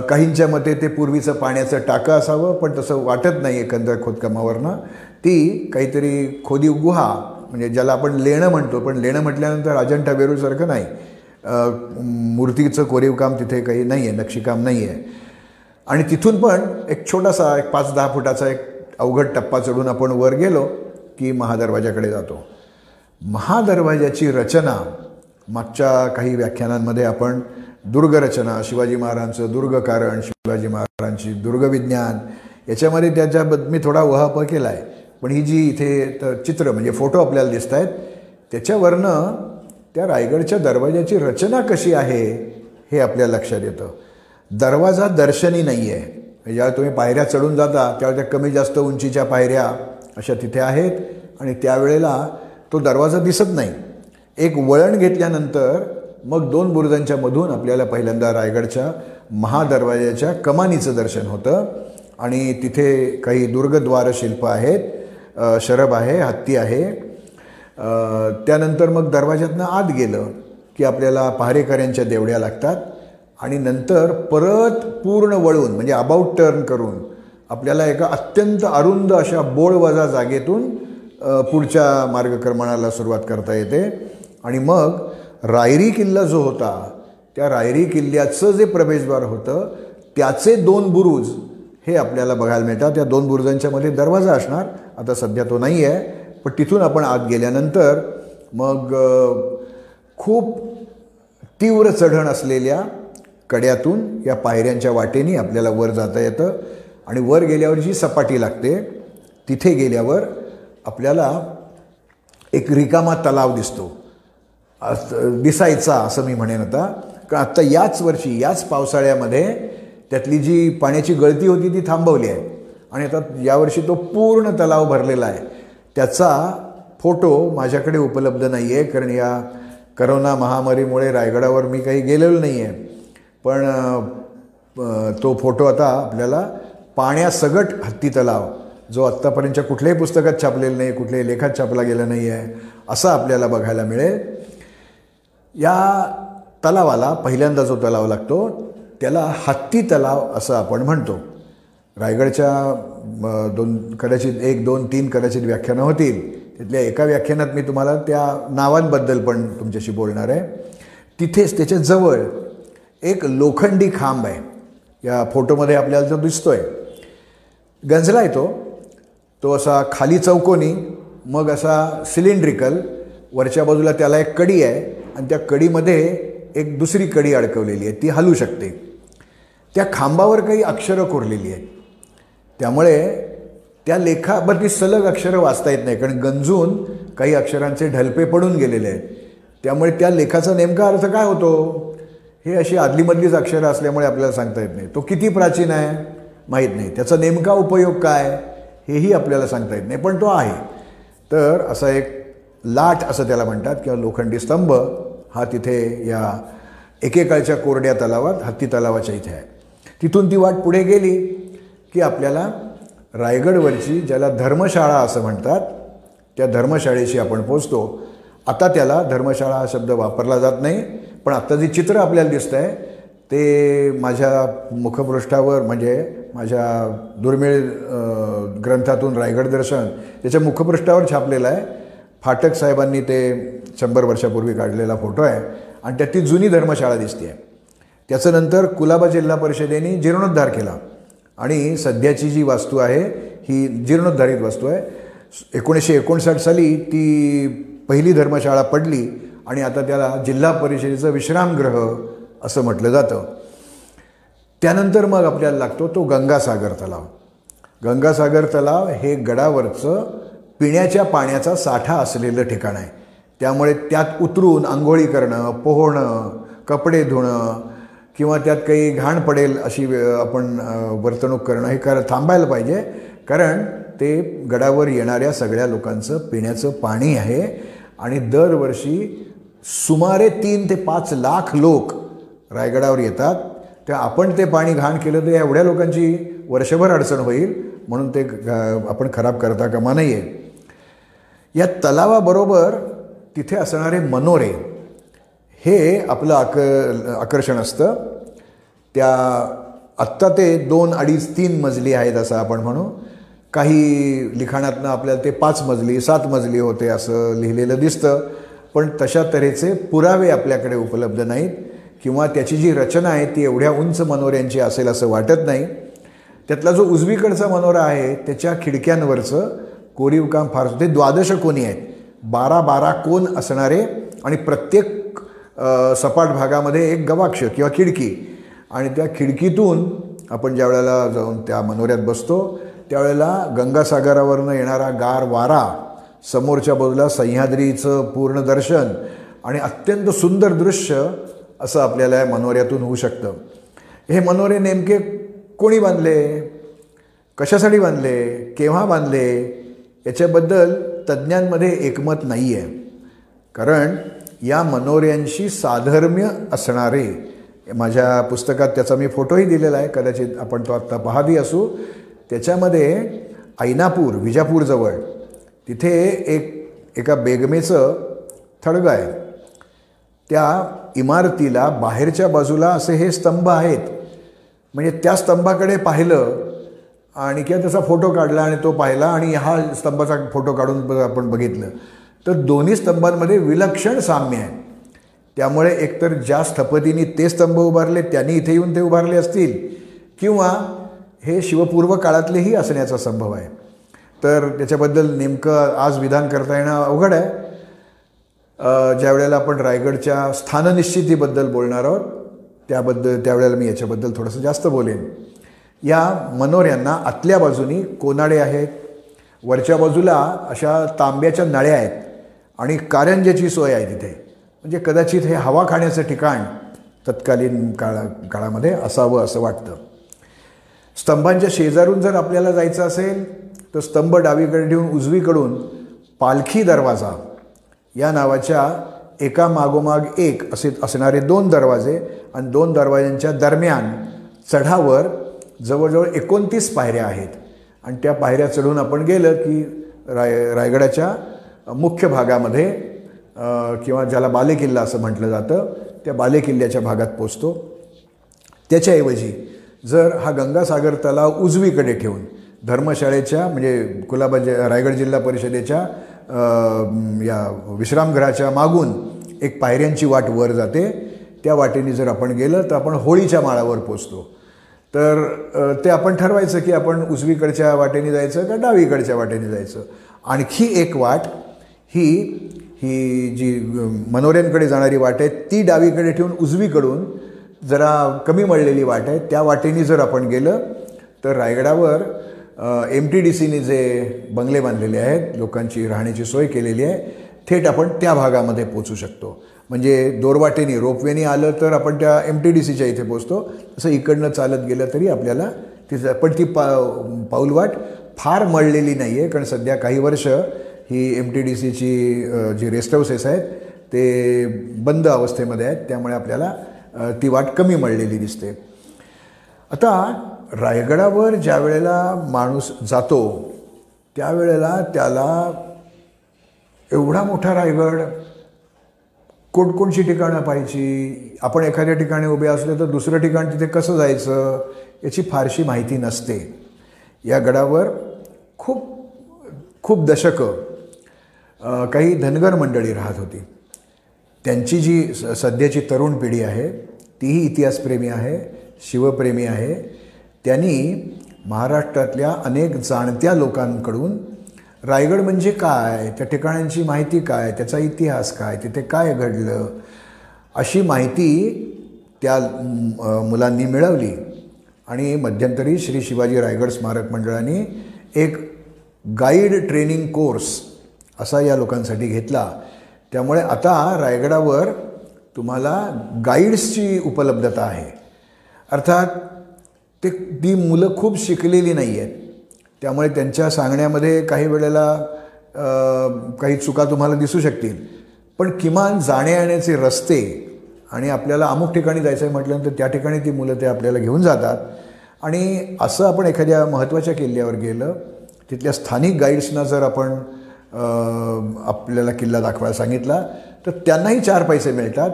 काहींच्या मते ते पूर्वीचं पाण्याचं टाकं असावं पण तसं वाटत नाही एकंदर खोदकामावरनं. ती काहीतरी खोदी गुहा म्हणजे ज्याला आपण लेणं म्हणतो पण लेणं म्हटल्यानंतर अजंठा वेरूळसारखं नाही. मूर्तीचं कोरीवकाम तिथे काही नाही आहे नक्षीकाम नाही आहे आणि तिथून पण एक छोटासा एक पाच दहा फुटाचा एक अवघड टप्पा चढून आपण वर गेलो की महादरवाजाकडे जातो. महादरवाजाची रचना मागच्या काही व्याख्यानांमध्ये आपण दुर्गरचना शिवाजी महाराजांचं दुर्गकारण शिवाजी महाराजांची दुर्गविज्ञान याच्यामध्ये त्याच्याबद्दल मी थोडा वहाप केला आहे पण ही जी इथे तर चित्र म्हणजे फोटो आपल्याला दिसत आहेत त्याच्यावरनं त्या रायगडच्या दरवाजाची रचना कशी आहे हे आपल्या लक्षात येतं. दरवाजा दर्शनी नाही आहे ज्यावेळी तुम्ही पायऱ्या चढून जाता त्यावेळी त्या कमी जास्त उंचीच्या पायऱ्या अशा तिथे आहेत आणि त्यावेळेला तो दरवाजा दिसत नाही. एक वळण घेतल्यानंतर मग दोन बुरुजांच्या मधून आपल्याला पहिल्यांदा रायगडच्या महादरवाज्याच्या कमानीचं दर्शन होतं. आणि तिथे काही दुर्गद्वार शिल्प आहेत शरब शरभ आहे हत्ती आहे. त्यानंतर मग दरवाज्यातनं आत गेलं की आपल्याला पहारेकऱ्यांच्या देवड्या लागतात. आणि नंतर परत पूर्ण वळून म्हणजे अबाउट टर्न करून आपल्याला एका अत्यंत अरुंद अशा बोळवजा जागेतून पुढच्या मार्गक्रमणाला सुरुवात करता येते. आणि मग रायरी किल्ला जो होता त्या रायरी किल्ल्याचं जे प्रवेशद्वार होतं त्याचे दोन बुरुज हे आपल्याला बघायला मिळतात. त्या दोन बुरुजांच्यामध्ये दरवाजा असणार. आता सध्या तो नाही आहे पण तिथून आपण आत गेल्यानंतर मग खूप तीव्र चढण असलेल्या कड्यातून या पायऱ्यांच्या वाटेने आपल्याला वर जाता येतं. आणि वर गेल्यावर जी सपाटी लागते तिथे गेल्यावर आपल्याला एक रिकामा तलाव दिसतो. दिसायचा असं मी म्हणेन आता. कारण आत्ता याच वर्षी याच पावसाळ्यामध्ये त्यातली जी पाण्याची गळती होती ती थांबवली आहे. आणि आता यावर्षी तो पूर्ण तलाव भरलेला आहे. त्याचा फोटो माझ्याकडे उपलब्ध नाही आहे कारण या करोना महामारीमुळे रायगडावर मी काही गेलेलो नाही आहे पण तो फोटो आता आपल्याला पाण्यासगट हत्ती तलाव जो आत्तापर्यंतच्या कुठल्याही पुस्तकात छापलेला नाही कुठल्याही लेखात छापला गेला नाही आहे असा आपल्याला बघायला मिळेल. या तलावाला पहिल्यांदा जो तलाव लागतो त्याला हत्ती तलाव असं आपण म्हणतो. रायगडच्या दोन कदाचित एक दोन तीन कदाचित व्याख्यानं होतील. त्यातल्या एका व्याख्यानात मी तुम्हाला त्या नावांबद्दल पण तुमच्याशी बोलणार आहे. तिथेच त्याच्याजवळ एक लोखंडी खांब आहे. या फोटोमध्ये आपल्याला जो दिसतो आहे गंजला आहे तो. तो असा खाली चौकोनी मग असा सिलेंड्रिकल वरच्या बाजूला त्याला एक कडी आहे. आणि त्या कडीमध्ये एक दुसरी कडी अडकवलेली आहे ती हलू शकते. त्या खांबावर काही अक्षरं कोरलेली आहेत. त्यामुळे त्या लेखावरती सलग अक्षरं वाचता येत नाही कारण गंजून काही अक्षरांचे ढलपे पडून गेलेले आहेत. त्यामुळे त्या लेखाचा नेमका अर्थ काय होतो? हे अशी आदलीमधलीच अक्षरं असल्यामुळे आपल्याला सांगता येत नाही. तो किती प्राचीन आहे? माहीत नाही. त्याचा नेमका उपयोग काय? हेही आपल्याला सांगता येत नाही पण तो आहे. तर असा एक लाट असं त्याला म्हणतात किंवा लोखंडी स्तंभ. हा तिथे या एकेकाळच्या कोरड्या तलावात हत्ती तलावाच्या इथे आहे. तिथून ती वाट पुढे गेली की आपल्याला रायगडवरची ज्याला धर्मशाळा असं म्हणतात त्या धर्मशाळेशी आपण पोचतो. आता त्याला धर्मशाळा हा शब्द वापरला जात नाही पण आत्ता जे चित्र आपल्याला दिसतं आहे ते माझ्या मुखपृष्ठावर म्हणजे माझ्या दुर्मिळ ग्रंथातून रायगड दर्शन त्याच्या मुखपृष्ठावर छापलेलं आहे. फाटक साहेबांनी ते शंभर वर्षापूर्वी काढलेला फोटो आहे आणि त्यात ती जुनी धर्मशाळा दिसते आहे त्याच्यानंतर कुलाबा जिल्हा परिषदेने जीर्णोद्धार केला. आणि सध्याची जी वास्तू आहे ही जीर्णोद्धारित वास्तू आहे. एकोणीसशे एकोणसाठ साली ती पहिली धर्मशाळा पडली आणि आता त्याला जिल्हा परिषदेचं विश्रामगृह असं म्हटलं जातं. त्यानंतर मग आपल्याला लागतो तो गंगासागर तलाव. गंगासागर तलाव हे गडावरचं पिण्याच्या पाण्याचा साठा असलेलं ठिकाण आहे. त्यामुळे त्यात उतरून आंघोळी करणं पोहणं कपडे धुणं किंवा त्यात काही घाण पडेल अशी आपण वर्तणूक करणं हे कर थांबायला पाहिजे. कारण ते गडावर येणाऱ्या सगळ्या लोकांचं पिण्याचं पाणी आहे आणि दरवर्षी सुमारे तीन ते पाच लाख लोक रायगडावर येतात. त्या आपण ते पाणी घाण केलं तर एवढ्या लोकांची वर्षभर अडचण होईल. म्हणून ते आपण खराब करता कामा नाही आहे या तलावाबरोबर तिथे असणारे मनोरे हे आपलं आक आकर्षण असतं. त्या आत्ता ते दोन अडीच तीन मजली आहेत असं आपण म्हणू. काही लिखाणातनं आपल्याला ते पाच मजली सात मजली होते असं लिहिलेलं दिसतं. पण तशा तऱ्हेचे पुरावे आपल्याकडे उपलब्ध नाहीत किंवा त्याची जी रचना आहे ती एवढ्या उंच मनोऱ्यांची असेल असं वाटत नाही. त्यातला जो उजवीकडचा मनोरा आहे त्याच्या खिडक्यांवरचं कोरीव काम फार ते द्वादश कोणी आहेत. बारा बारा कोण असणारे आणि प्रत्येक सपाट भागामध्ये एक गवाक्ष किंवा खिडकी. आणि त्या खिडकीतून आपण ज्या वेळेला जाऊन त्या मनोऱ्यात बसतो त्यावेळेला गंगासागरावरनं येणारा गार वारा समोरच्या बाजूला सह्याद्रीचं पूर्ण दर्शन आणि अत्यंत सुंदर दृश्य असं आपल्याला या मनोऱ्यातून होऊ शकतं. हे मनोरे नेमके कोणी बांधले? कशासाठी बांधले? केव्हा बांधले? याच्याबद्दल तज्ज्ञांमध्ये एकमत नाही आहे कारण या मनोऱ्यांशी साधर्म्य असणारे माझ्या पुस्तकात त्याचा मी फोटोही दिलेला आहे कदाचित आपण तो आत्ता पाहती असू. त्याच्यामध्ये ऐनापूर विजापूरजवळ तिथे एक एका बेगमेचं थडगं आहे. त्या इमारतीला बाहेरच्या बाजूला असे हे स्तंभ आहेत. म्हणजे त्या स्तंभाकडे पाहिलं आणि किंवा त्याचा फोटो काढला आणि तो पाहिला आणि हा स्तंभाचा फोटो काढून आपण बघितलं. तर दोन्ही स्तंभांमध्ये विलक्षण साम्य आहे. त्यामुळे एकतर ज्या स्थपतींनी ते स्तंभ उभारले त्यांनी इथे येऊन ते उभारले असतील किंवा हे शिवपूर्व काळातलेही असण्याचा संभव आहे. तर त्याच्याबद्दल नेमकं आज विधान करता येणं अवघड आहे. ज्या वेळेला आपण रायगडच्या स्थाननिश्चितीबद्दल बोलणार आहोत त्याबद्दल त्यावेळेला मी याच्याबद्दल थोडंसं जास्त बोलेन. या मनोऱ्यांना आतल्या बाजूनी कोनाडे आहेत. वरच्या बाजूला अशा तांब्याच्या नळ्या आहेत आणि कारंजेची सोय आहे तिथे. म्हणजे कदाचित हे हवा खाण्याचं ठिकाण तत्कालीन काळा काळामध्ये असावं असं वाटतं. स्तंभांच्या शेजारून जर आपल्याला जायचं असेल तर स्तंभ डावीकडे ठेवून उजवीकडून पालखी दरवाजा या नावाच्या एका मागोमाग एक असे असणारे दोन दरवाजे आणि दोन दरवाज्यांच्या दरम्यान चढावर जवळजवळ एकोणतीस पायऱ्या आहेत. आणि त्या पायऱ्या चढून आपण गेलं की राय रायगडाच्या मुख्य भागामध्ये किंवा ज्याला बालेकिल्ला असं म्हटलं जातं त्या बालेकिल्ल्याच्या भागात पोचतो. त्याच्याऐवजी जर हा गंगासागर तलाव उजवीकडे ठेवून धर्मशाळेच्या म्हणजे कुलाबा रायगड जिल्हा परिषदेच्या या विश्रामगृहाच्या मागून एक पायऱ्यांची वाट वर जाते. त्या वाटेने जर आपण गेलं तर आपण होळीच्या माळावर पोचतो. तर ते आपण ठरवायचं की आपण उजवीकडच्या वाटेने जायचं का डावीकडच्या वाटेने जायचं. आणखी एक वाट ही ही जी मनोऱ्यांकडे जाणारी वाट आहे ती डावीकडे ठेवून उजवीकडून जरा कमी मळलेली वाट आहे. त्या वाटेने जर आपण गेलं तर रायगडावर एम टी डी सीने जे बंगले बांधलेले आहेत लोकांची राहण्याची सोय केलेली आहे थेट आपण त्या भागामध्ये पोचू शकतो. म्हणजे दोरवाटेने रोपवेने आलं तर आपण त्या एम टी डी सीच्या इथे पोचतो. तसं इकडनं चालत गेलं तरी आपल्याला तिथं पण ती पा पाऊलवाट फार मळलेली नाही आहे कारण सध्या काही वर्ष ही एम टी डी सीची जी रेस्ट हाऊसेस आहेत ते बंद अवस्थेमध्ये आहेत. त्यामुळे आपल्याला ती वाट कमी मळलेली दिसते. आता रायगडावर ज्या वेळेला माणूस जातो त्यावेळेला त्याला एवढा मोठा रायगड कोणकोणची ठिकाणं पाहिजे आपण एखाद्या ठिकाणी उभे असले तर दुसरं ठिकाण तिथे कसं जायचं याची फारशी माहिती नसते. या गडावर खूप खूप दशकं काही धनगर मंडळी राहत होती. त्यांची जी सध्याची तरुण पिढी आहे तीही इतिहासप्रेमी आहे शिवप्रेमी आहे. त्यांनी महाराष्ट्रातल्या अनेक जाणत्या लोकांकडून रायगड म्हणजे काय? त्या ठिकाणांची माहिती काय? त्याचा इतिहास काय? तिथे काय घडलं? अशी माहिती त्या मुलांनी मिळवली. आणि मध्यंतरी श्री शिवाजी रायगड स्मारक मंडळाने एक गाईड ट्रेनिंग कोर्स असा या लोकांसाठी घेतला. त्यामुळे आता रायगडावर तुम्हाला गाईड्सची उपलब्धता आहे. अर्थात ते ती मुलं खूप शिकलेली नाही आहेत त्यामुळे त्यांच्या सांगण्यामध्ये काही वेळेला काही चुका तुम्हाला दिसू शकतील. पण किमान जाण्यायेण्याचे रस्ते आणि आपल्याला अमुक ठिकाणी जायचं आहे म्हटल्यानंतर त्या ठिकाणी ती मुलं ते आपल्याला घेऊन जातात. आणि असं आपण एखाद्या महत्त्वाच्या किल्ल्यावर गेलं तिथल्या स्थानिक गाईड्सना जर आपण आपल्याला किल्ला दाखवायला सांगितला तर त्यांनाही चार पैसे मिळतात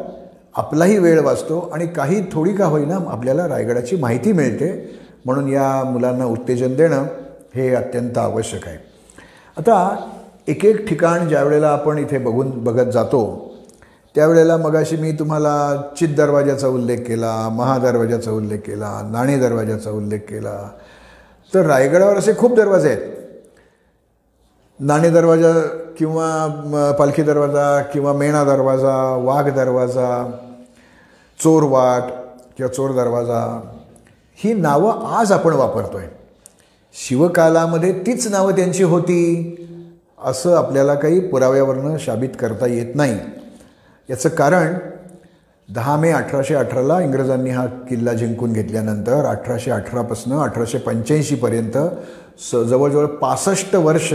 आपलाही वेळ वाचतो आणि काही थोडी का होईना आपल्याला रायगडाची माहिती मिळते. म्हणून या मुलांना उत्तेजन देणं हे अत्यंत आवश्यक आहे. आता एक एक ठिकाण ज्यावेळेला आपण इथे बघून बघत जातो त्यावेळेला मगाशी मी तुम्हाला चित दरवाजाचा उल्लेख केला महादरवाजाचा उल्लेख केला नाणे दरवाजाचा उल्लेख केला. तर रायगडावर असे खूप दरवाजे आहेत. नाणे दरवाजा किंवा पालखी दरवाजा किंवा मेणा दरवाजा वाघ दरवाजा चोरवाट किंवा चोर दरवाजा ही नावं आज आपण वापरतो आहे शिवकालामध्ये तीच नावं त्यांची होती असं आपल्याला काही पुराव्यावरनं शाबित करता येत नाही. याचं कारण दहा मे अठराशे अठराला इंग्रजांनी हा किल्ला जिंकून घेतल्यानंतर अठराशे अठरापासून अठराशे पंच्याऐंशीपर्यंत स जवळजवळ पासष्ट वर्ष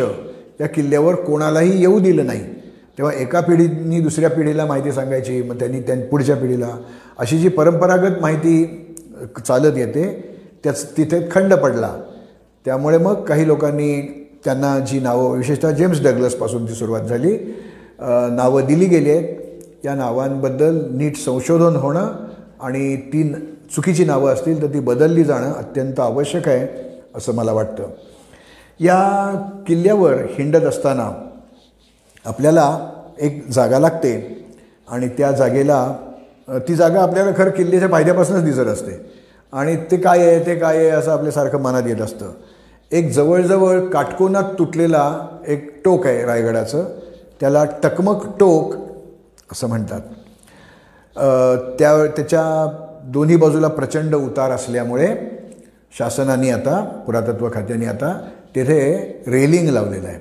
या किल्ल्यावर कोणालाही येऊ दिलं नाही. तेव्हा एका पिढीनी दुसऱ्या पिढीला माहिती सांगायची मग त्यांनी त्या पुढच्या पिढीला. अशी जी परंपरागत माहिती चालत येते त्याच तिथे खंड पडला. त्यामुळे मग काही लोकांनी त्यांना जी नावं विशेषतः जेम्स डगलसपासून ती सुरुवात झाली नावं दिली गेली आहेत. त्या नावांबद्दल नीट संशोधन होणं आणि ती चुकीची नावं असतील तर ती बदलली जाणं अत्यंत आवश्यक आहे असं मला वाटतं. या किल्ल्यावर हिंडत असताना आपल्याला एक जागा लागते आणि त्या जागेला ती जागा आपल्याला खरं किल्ल्याच्या फायद्यापासूनच दिसत असते. आणि ते काय आहे ते काय आहे असं आपल्यासारखं मनात येत असतं. एक जवळजवळ काटकोनात तुटलेला एक टोक आहे रायगडाचं. त्याला टकमक टोक असं म्हणतात. त्या त्याच्या दोन्ही बाजूला प्रचंड उतार असल्यामुळे शासनाने आता पुरातत्व खात्याने आता तिथे रेलिंग लावलेलं आहे.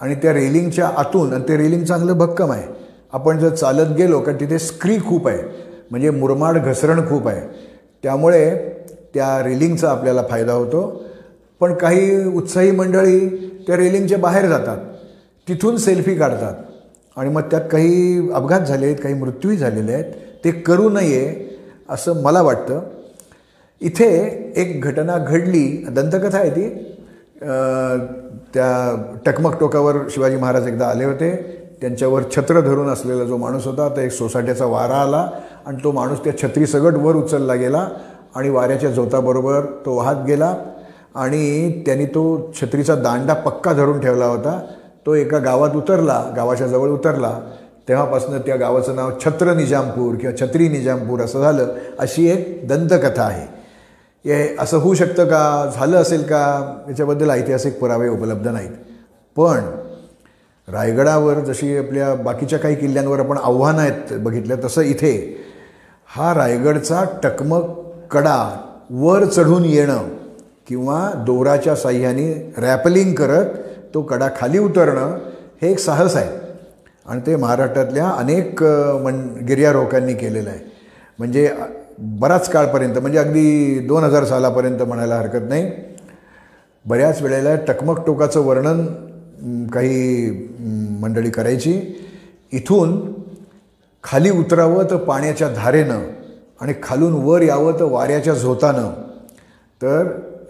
आणि त्या रेलिंगच्या आतून आणि ते रेलिंग चांगलं भक्कम आहे. आपण जर चालत गेलो कारण तिथे स्क्री खूप आहे. म्हणजे मुरमाड घसरण खूप आहे. त्यामुळे त्या रेलिंगचा आपल्याला फायदा होतो. पण काही उत्साही मंडळी त्या रेलिंगच्या बाहेर जातात. तिथून सेल्फी काढतात. आणि मग त्यात काही अपघात झाले आहेत काही मृत्यूही झालेले आहेत. ते करू नये असं मला वाटतं. इथे एक घटना घडली. दंतकथा आहे ती. त्या टकमक टोकावर शिवाजी महाराज एकदा आले होते. त्यांच्यावर छत्र धरून असलेला जो माणूस होता तो एक सोसाट्याचा वारा आला आणि तो माणूस त्या छत्री सगट वर उचलला गेला आणि वाऱ्याच्या जोताबरोबर तो वाहत गेला. आणि त्यांनी तो छत्रीचा दांडा पक्का धरून ठेवला होता. तो एका गावात उतरला गावाच्या जवळ उतरला. तेव्हापासून त्या गावाचं नाव छत्र निजामपूर किंवा छत्री निजामपूर असं झालं. अशी एक दंतकथा आहे. हे असं होऊ शकतं का? झालं असेल का? याच्याबद्दल ऐतिहासिक पुरावे उपलब्ध नाहीत. पण रायगडावर जशी आपल्या बाकीच्या काही किल्ल्यांवर आपण आव्हानं आहेत बघितल्या तसं इथे हा रायगडचा टकमक कडा वर चढून येणं किंवा दोराच्या साह्याने रॅपलिंग करत तो कडा खाली उतरणं हे एक साहस आहे. आणि ते महाराष्ट्रातल्या अनेक मन गिर्यारोहकांनी केलेलं आहे. म्हणजे बराच काळपर्यंत म्हणजे अगदी दोन हजार सालापर्यंत म्हणायला हरकत नाही. बऱ्याच वेळेला टकमक टोकाचं वर्णन काही मंडळी करायची. इथून खाली उतरावं तर पाण्याच्या धारेनं आणि खालून वर यावं तर वाऱ्याच्या झोतानं. तर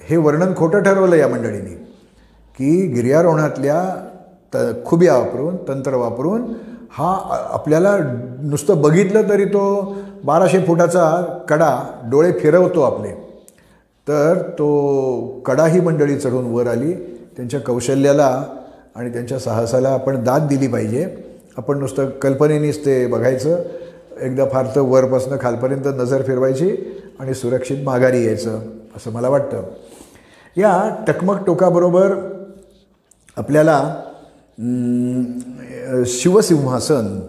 हे वर्णन खोटं ठरवलं या मंडळींनी की गिर्यारोहणातल्या त खुब्या वापरून तंत्र वापरून हा आपल्याला नुसतं बघितलं तरी तो बाराशे फुटाचा कडा डोळे फिरवतो आपले. तर तो कडा ही मंडळी चढून वर आली त्यांच्या कौशल्याला आणि त्यांच्या साहसाला आपण दाद दिली पाहिजे. आपण नुसतं कल्पनेनेच ते बघायचं. एकदा फार तर वरपासनं खालपर्यंत नजर फिरवायची आणि सुरक्षित माघारी यायचं असं मला वाटतं. या टकमक टोकाबरोबर आपल्याला शिवसिंहासन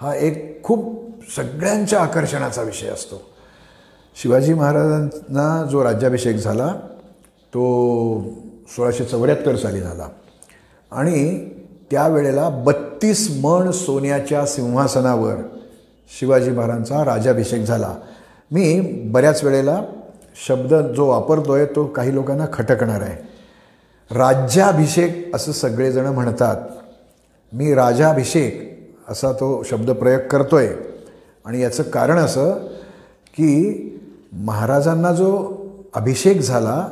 हा एक खूप सगळ्यांच्या आकर्षणाचा विषय असतो. शिवाजी महाराजांना जो राज्याभिषेक झाला तो सोळाशे चौऱ्याहत्तर साली झाला. आणि त्यावेळेला बत्तीस मण सोन्याच्या सिंहासनावर शिवाजी महाराजांचा राजाभिषेक झाला. मी बऱ्याच वेळेला शब्द जो वापरतो आहे तो काही लोकांना खटकणार आहे. राज्याभिषेक असं सगळेजण म्हणतात. मी राजाभिषेक असा तो शब्द प्रयोग करतो आहे आणि याचं कारण असं की महाराजांना जो अभिषेक झाला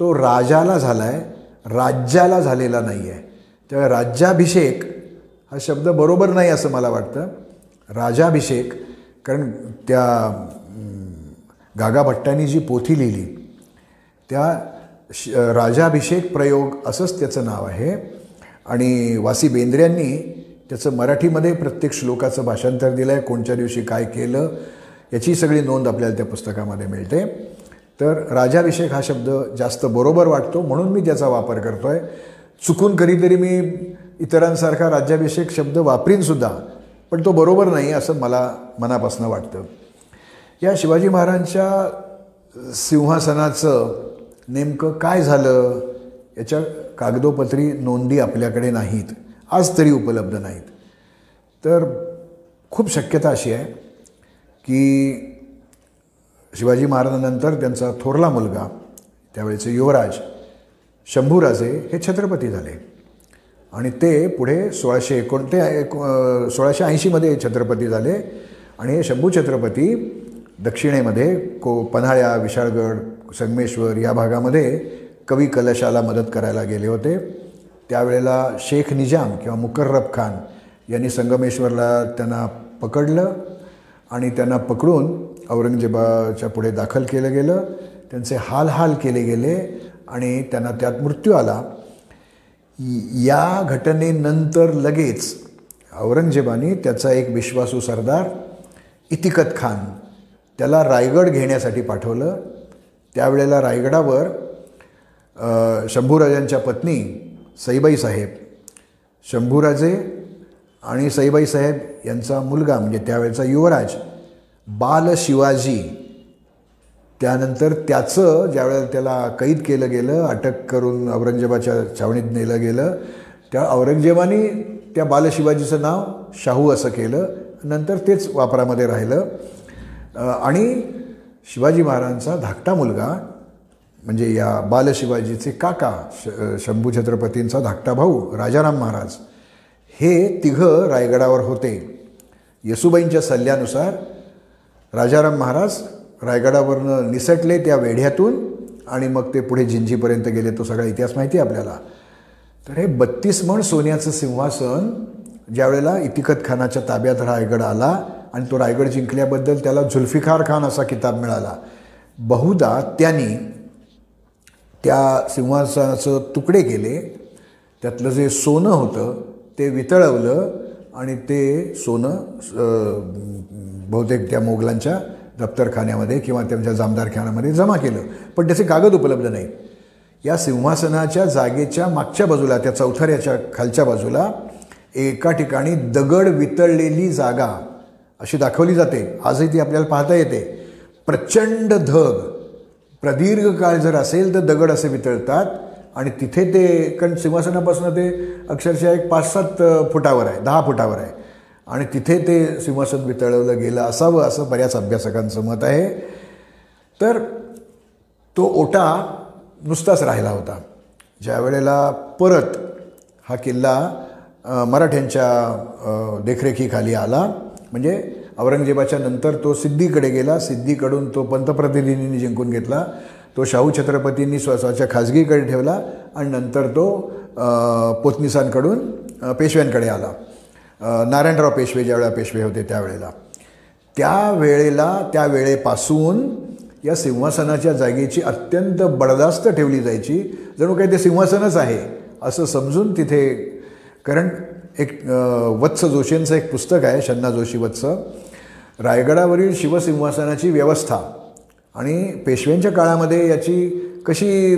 तो राजाला झाला आहे राज्याला झालेला नाही आहे त्यामुळे राज्याभिषेक हा शब्द बरोबर नाही असं मला वाटतं. राजाभिषेक कारण त्या गागा भट्टांनी जी पोथी लिहिली त्या श राजाभिषेक प्रयोग असंच त्याचं नाव आहे. आणि वासी बेंद्र्यांनी त्याचं मराठीमध्ये प्रत्येक श्लोकाचं भाषांतर दिलं आहे कोणत्या दिवशी काय केलं याची सगळी नोंद आपल्याला त्या पुस्तकामध्ये मिळते. तर राजाभिषेक हा शब्द जास्त बरोबर वाटतो म्हणून मी त्याचा वापर करतो आहे चुकून कधीतरी मी इतरांसारखा राज्याभिषेक शब्द वापरीनसुद्धा पण तो बरोबर नाही असं मला मनापासून वाटतं. या शिवाजी महाराजांच्या सिंहासनाचं नेमकं काय झालं? याच्या कागदोपत्री नोंदी आपल्याकडे नाहीत. आज तरी उपलब्ध नाहीत. तर खूप शक्यता अशी आहे की शिवाजी महाराजांनंतर त्यांचा थोरला मुलगा त्यावेळेचे युवराज शंभूराजे हे छत्रपती झाले. आणि ते पुढे सोळाशे एकोणते एको सोळाशे ऐंशीमध्ये छत्रपती झाले. आणि हे शंभू छत्रपती दक्षिणेमध्ये को पन्हाळ्या विशाळगड संगमेश्वर या भागामध्ये कवी कलशाला मदत करायला गेले होते. त्यावेळेला शेख निजाम किंवा मुकर्रब खान यांनी संगमेश्वरला त्यांना पकडलं आणि त्यांना पकडून औरंगजेबाच्या पुढे दाखल केलं गेलं. त्यांचे हाल हाल केले गेले आणि त्यांना त्यात मृत्यू आला. या घटनेनंतर लगेच औरंगजेबाने त्याचा एक विश्वासू सरदार इतिकत खान त्याला रायगड घेण्यासाठी पाठवलं. त्यावेळेला रायगडावर शंभूराजांच्या पत्नी सईबाई साहेब शंभूराजे आणि सईबाई साहेब यांचा मुलगा म्हणजे त्यावेळेचा युवराज बाल शिवाजी. त्यानंतर त्याचं ज्यावेळेला त्याला कैद केलं गेलं अटक करून औरंगजेबाच्या छावणीत नेलं गेलं त्या औरंगजेबाने त्या बालशिवाजीचं नाव शाहू असं केलं नंतर तेच वापरामध्ये राहिलं. आणि शिवाजी महाराजांचा धाकटा मुलगा म्हणजे या बालशिवाजीचे काका श शंभू छत्रपतींचा धाकटा भाऊ राजाराम महाराज हे तिघं रायगडावर होते. येसुबाईंच्या सल्ल्यानुसार राजाराम महाराज रायगडावरनं निसटले त्या वेढ्यातून आणि मग ते पुढे जिंजीपर्यंत गेले. तो सगळा इतिहास माहिती आहे आपल्याला. तर हे बत्तीस मण सोन्याचं सिंहासन ज्यावेळेला इतिकत खानाच्या ताब्यात रायगड आला आणि तो रायगड जिंकल्याबद्दल त्याला झुल्फिकार खान असा किताब मिळाला. बहुधा त्यांनी त्या सिंहासनाचं तुकडे केले त्यातलं जे सोनं होतं ते वितळवलं आणि ते सोनं बहुतेक त्या मोगलांच्या दफ्तरखान्यामध्ये किंवा त्यांच्या जामदारखान्यामध्ये जमा केलं. पण त्याचे कागद उपलब्ध नाही. या सिंहासनाच्या जागेच्या मागच्या बाजूला त्या चौथऱ्याच्या खालच्या बाजूला एका ठिकाणी दगड वितळलेली जागा अशी दाखवली जाते. आजही ती आपल्याला पाहता येते. प्रचंड धग. प्रदीर्घ काळ जर असेल तर दगड असे वितळतात आणि तिथे ते कारण सिंहासनापासून ते अक्षरशः एक पाच सात फुटावर आहे दहा फुटावर आहे. आणि तिथे ते सिंहासन वितळवलं गेलं असावं असं बऱ्याच अभ्यासकांचं मत आहे. तर तो ओटा नुसताच राहिला होता. ज्या वेळेला परत हा किल्ला मराठ्यांच्या देखरेखीखाली आला म्हणजे औरंगजेबाच्या नंतर तो सिद्धीकडे गेला सिद्धीकडून तो पंतप्रतिनिधींनी जिंकून घेतला तो शाहू छत्रपतींनी स्वतःच्या खाजगीकडे ठेवला आणि नंतर तो पोतनिसांकडून पेशव्यांकडे आला. नारायणराव पेशवे ज्यावेळेला पेशवे होते त्यावेळेला. त्या वेळेला त्या वेळेपासून या सिंहासनाच्या जागेची अत्यंत बडदास्त ठेवली जायची. जणू काही ते सिंहासनच आहे असं समजून तिथे कारण एक वत्स जोशींचं एक पुस्तक आहे शन्ना जोशी वत्स. रायगडावरील शिवसिंहासनाची व्यवस्था आणि पेशव्यांच्या काळामध्ये याची कशी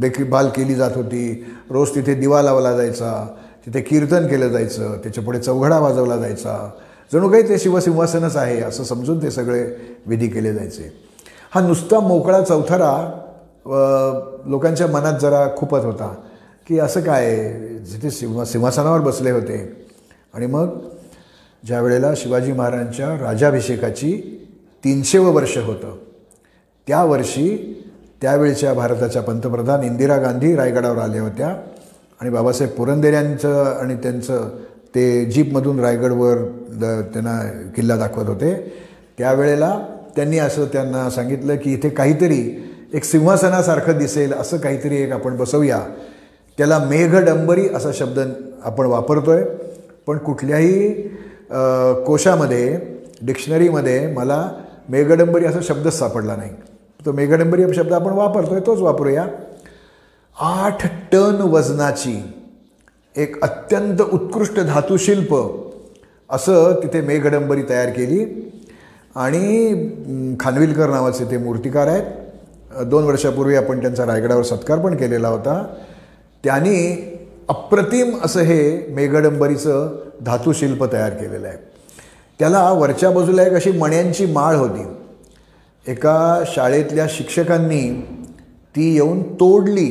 देखभाल केली जात होती? रोज तिथे दिवा लावला जायचा तिथे कीर्तन केलं जायचं त्याच्यापुढे चौघडा वाजवला जायचा. जणू काही ते शिवसिंहासनच आहे असं समजून ते सगळे विधी केले जायचे. हा नुसता मोकळा चौथरा लोकांच्या मनात जरा खूपच होता. की असं काय जिथे सिंह सिंहासनावर बसले होते. आणि मग ज्या वेळेला शिवाजी महाराजांच्या राजाभिषेकाची तीनशेवं वर्ष होतं त्या वर्षी त्यावेळच्या भारताच्या पंतप्रधान इंदिरा गांधी रायगडावर आल्या होत्या. आणि बाबासाहेब पुरंदेऱ्यांचं आणि त्यांचं ते जीपमधून रायगडवर द त्यांना किल्ला दाखवत होते. त्यावेळेला त्यांनी असं त्यांना सांगितलं की इथे काहीतरी एक सिंहासनासारखं दिसेल असं काहीतरी एक आपण बसवूया. त्याला मेघडंबरी असा शब्द आपण वापरतो आहे पण कुठल्याही कोशामध्ये डिक्शनरीमध्ये मला मेघडंबरी असा शब्दच सापडला नाही. तो मेघडंबरी शब्द आपण वापरतो आहे तोच वापरूया. आठ टन वजनाची एक अत्यंत उत्कृष्ट धातुशिल्प असं तिथे मेघडंबरी तयार केली. आणि खानविलकर नावाचे ते मूर्तिकार आहेत. दोन वर्षापूर्वी आपण त्यांचा रायगडावर सत्कार पण केलेला होता. त्यांनी अप्रतिम असं हे मेघडंबरीचं धातुशिल्प तयार केलेलं आहे. त्याला वरच्या बाजूला एक अशी मण्यांची माळ होती. एका शाळेतल्या शिक्षकांनी ती येऊन तोडली.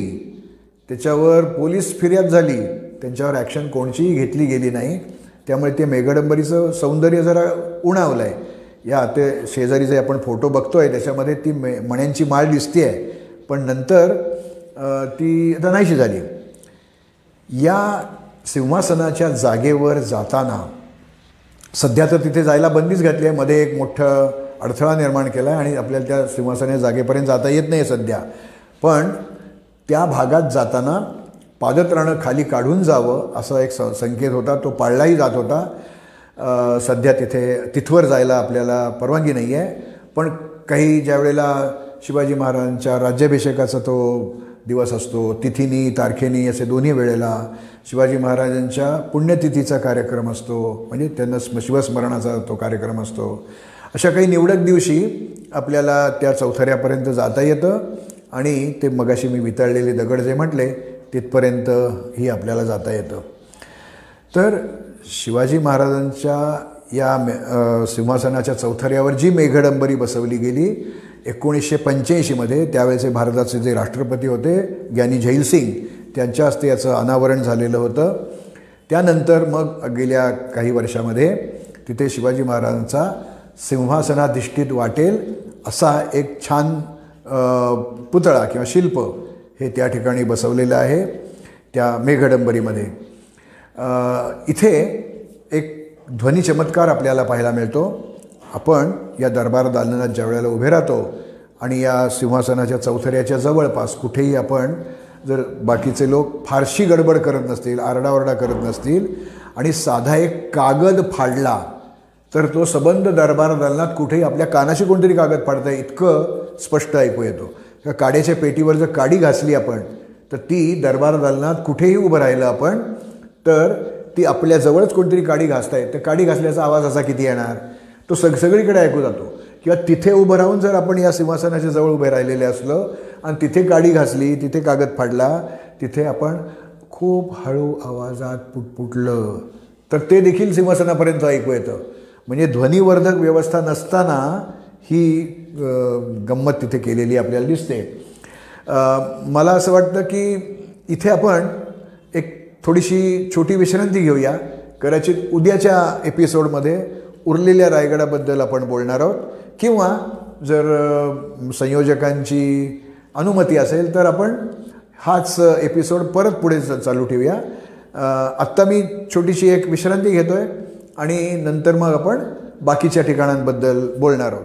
त्याच्यावर पोलीस फिर्याद झाली. त्यांच्यावर ॲक्शन कोणचीही घेतली गेली नाही. त्यामुळे ते मेघडंबरीचं सौंदर्य जरा उणावलं आहे या ते शेजारी जे आपण फोटो बघतो आहे त्याच्यामध्ये ती मे मण्यांची माळ दिसते आहे पण नंतर ती आता नाहीशी झाली. या सिंहासनाच्या जागेवर जाताना सध्या तर तिथे जायला बंदीच घातली आहे. मध्ये एक मोठं अडथळा निर्माण केला आहे आणि आपल्याला त्या सिंहासना जागेपर्यंत जाता येत नाही सध्या. पण त्या भागात जाताना पादत्राणं खाली काढून जावं असा एक स संकेत होता. तो पाळलाही जात होता. सध्या तिथे तिथवर जायला आपल्याला परवानगी नाही आहे पण काही ज्या वेळेला शिवाजी महाराजांच्या राज्याभिषेकाचा तो दिवस असतो. तिथीनी तारखेनी असे दोन्ही वेळेला शिवाजी महाराजांच्या पुण्यतिथीचा कार्यक्रम असतो. म्हणजे त्यांना स्म शिवस्मरणाचा तो कार्यक्रम असतो. अशा काही निवडक दिवशी आपल्याला त्या चौथऱ्यापर्यंत जाता येतं आणि ते मगाशी मी वितळलेले दगड जे म्हटले तिथपर्यंत ही आपल्याला जाता येतं. तर शिवाजी महाराजांच्या या मे सिंहासनाच्या चौथऱ्यावर जी मेघडंबरी बसवली गेली एकोणीसशे पंच्याऐंशीमध्ये त्यावेळेचे भारताचे जे राष्ट्रपती होते ज्ञानी जैलसिंग त्यांच्या हस्ते याचं अनावरण झालेलं होतं. त्यानंतर मग गेल्या काही वर्षामध्ये तिथे शिवाजी महाराजांचा सिंहासनाधिष्ठित वाटेल असा एक छान पुतळा किंवा शिल्प हे त्या ठिकाणी बसवलेलं आहे त्या मेघडंबरीमध्ये. इथे एक ध्वनी चमत्कार आपल्याला पाहायला मिळतो. आपण या दरबार दालनात ज्या वेळेला उभे राहतो आणि या सिंहासनाच्या चौथऱ्याच्या जवळपास कुठेही आपण जर बाकीचे लोक फारशी गडबड करत नसतील आरडाओरडा करत नसतील आणि साधा एक कागद फाडला तर तो सबंध दरबार दालनात कुठेही आपल्या कानाशी कोणतरी कागद फाडता इतकं स्पष्ट ऐकू येतो. त्या काड्याच्या पेटीवर जर काडी घासली आपण तर ती दरबार दालनात कुठेही उभं राहिलं आपण तर ती आपल्याजवळच कोणतरी काडी घासताय. तर काडी घासल्याचा आवाज असा किती येणार? तो सग सगळीकडे ऐकू जातो. किंवा तिथे उभं राहून जर आपण या सिंहासनाच्या जवळ उभे राहिलेले असलं आणि तिथे काडी घासली तिथे कागद फाडला तिथे आपण खूप हळू आवाजात पुटपुटलं. तर ते देखील सिंहासनापर्यंत ऐकू येतं. म्हणजे ध्वनिवर्धक व्यवस्था नसताना ही गंमत तिथे केलेली आपल्याला दिसते. मला असं वाटतं की इथे आपण एक थोडीशी छोटी विश्रांती घेऊया. कदाचित उद्याच्या एपिसोडमध्ये उरलेल्या रायगडाबद्दल आपण बोलणार आहोत. किंवा जर संयोजकांची अनुमती असेल तर आपण हाच एपिसोड परत पुढे चालू ठेवूया. आत्ता मी छोटीशी एक विश्रांती घेतो आहे आणि नंतर मग आपण बाकीच्या ठिकाणांबद्दल बोलणार आहोत.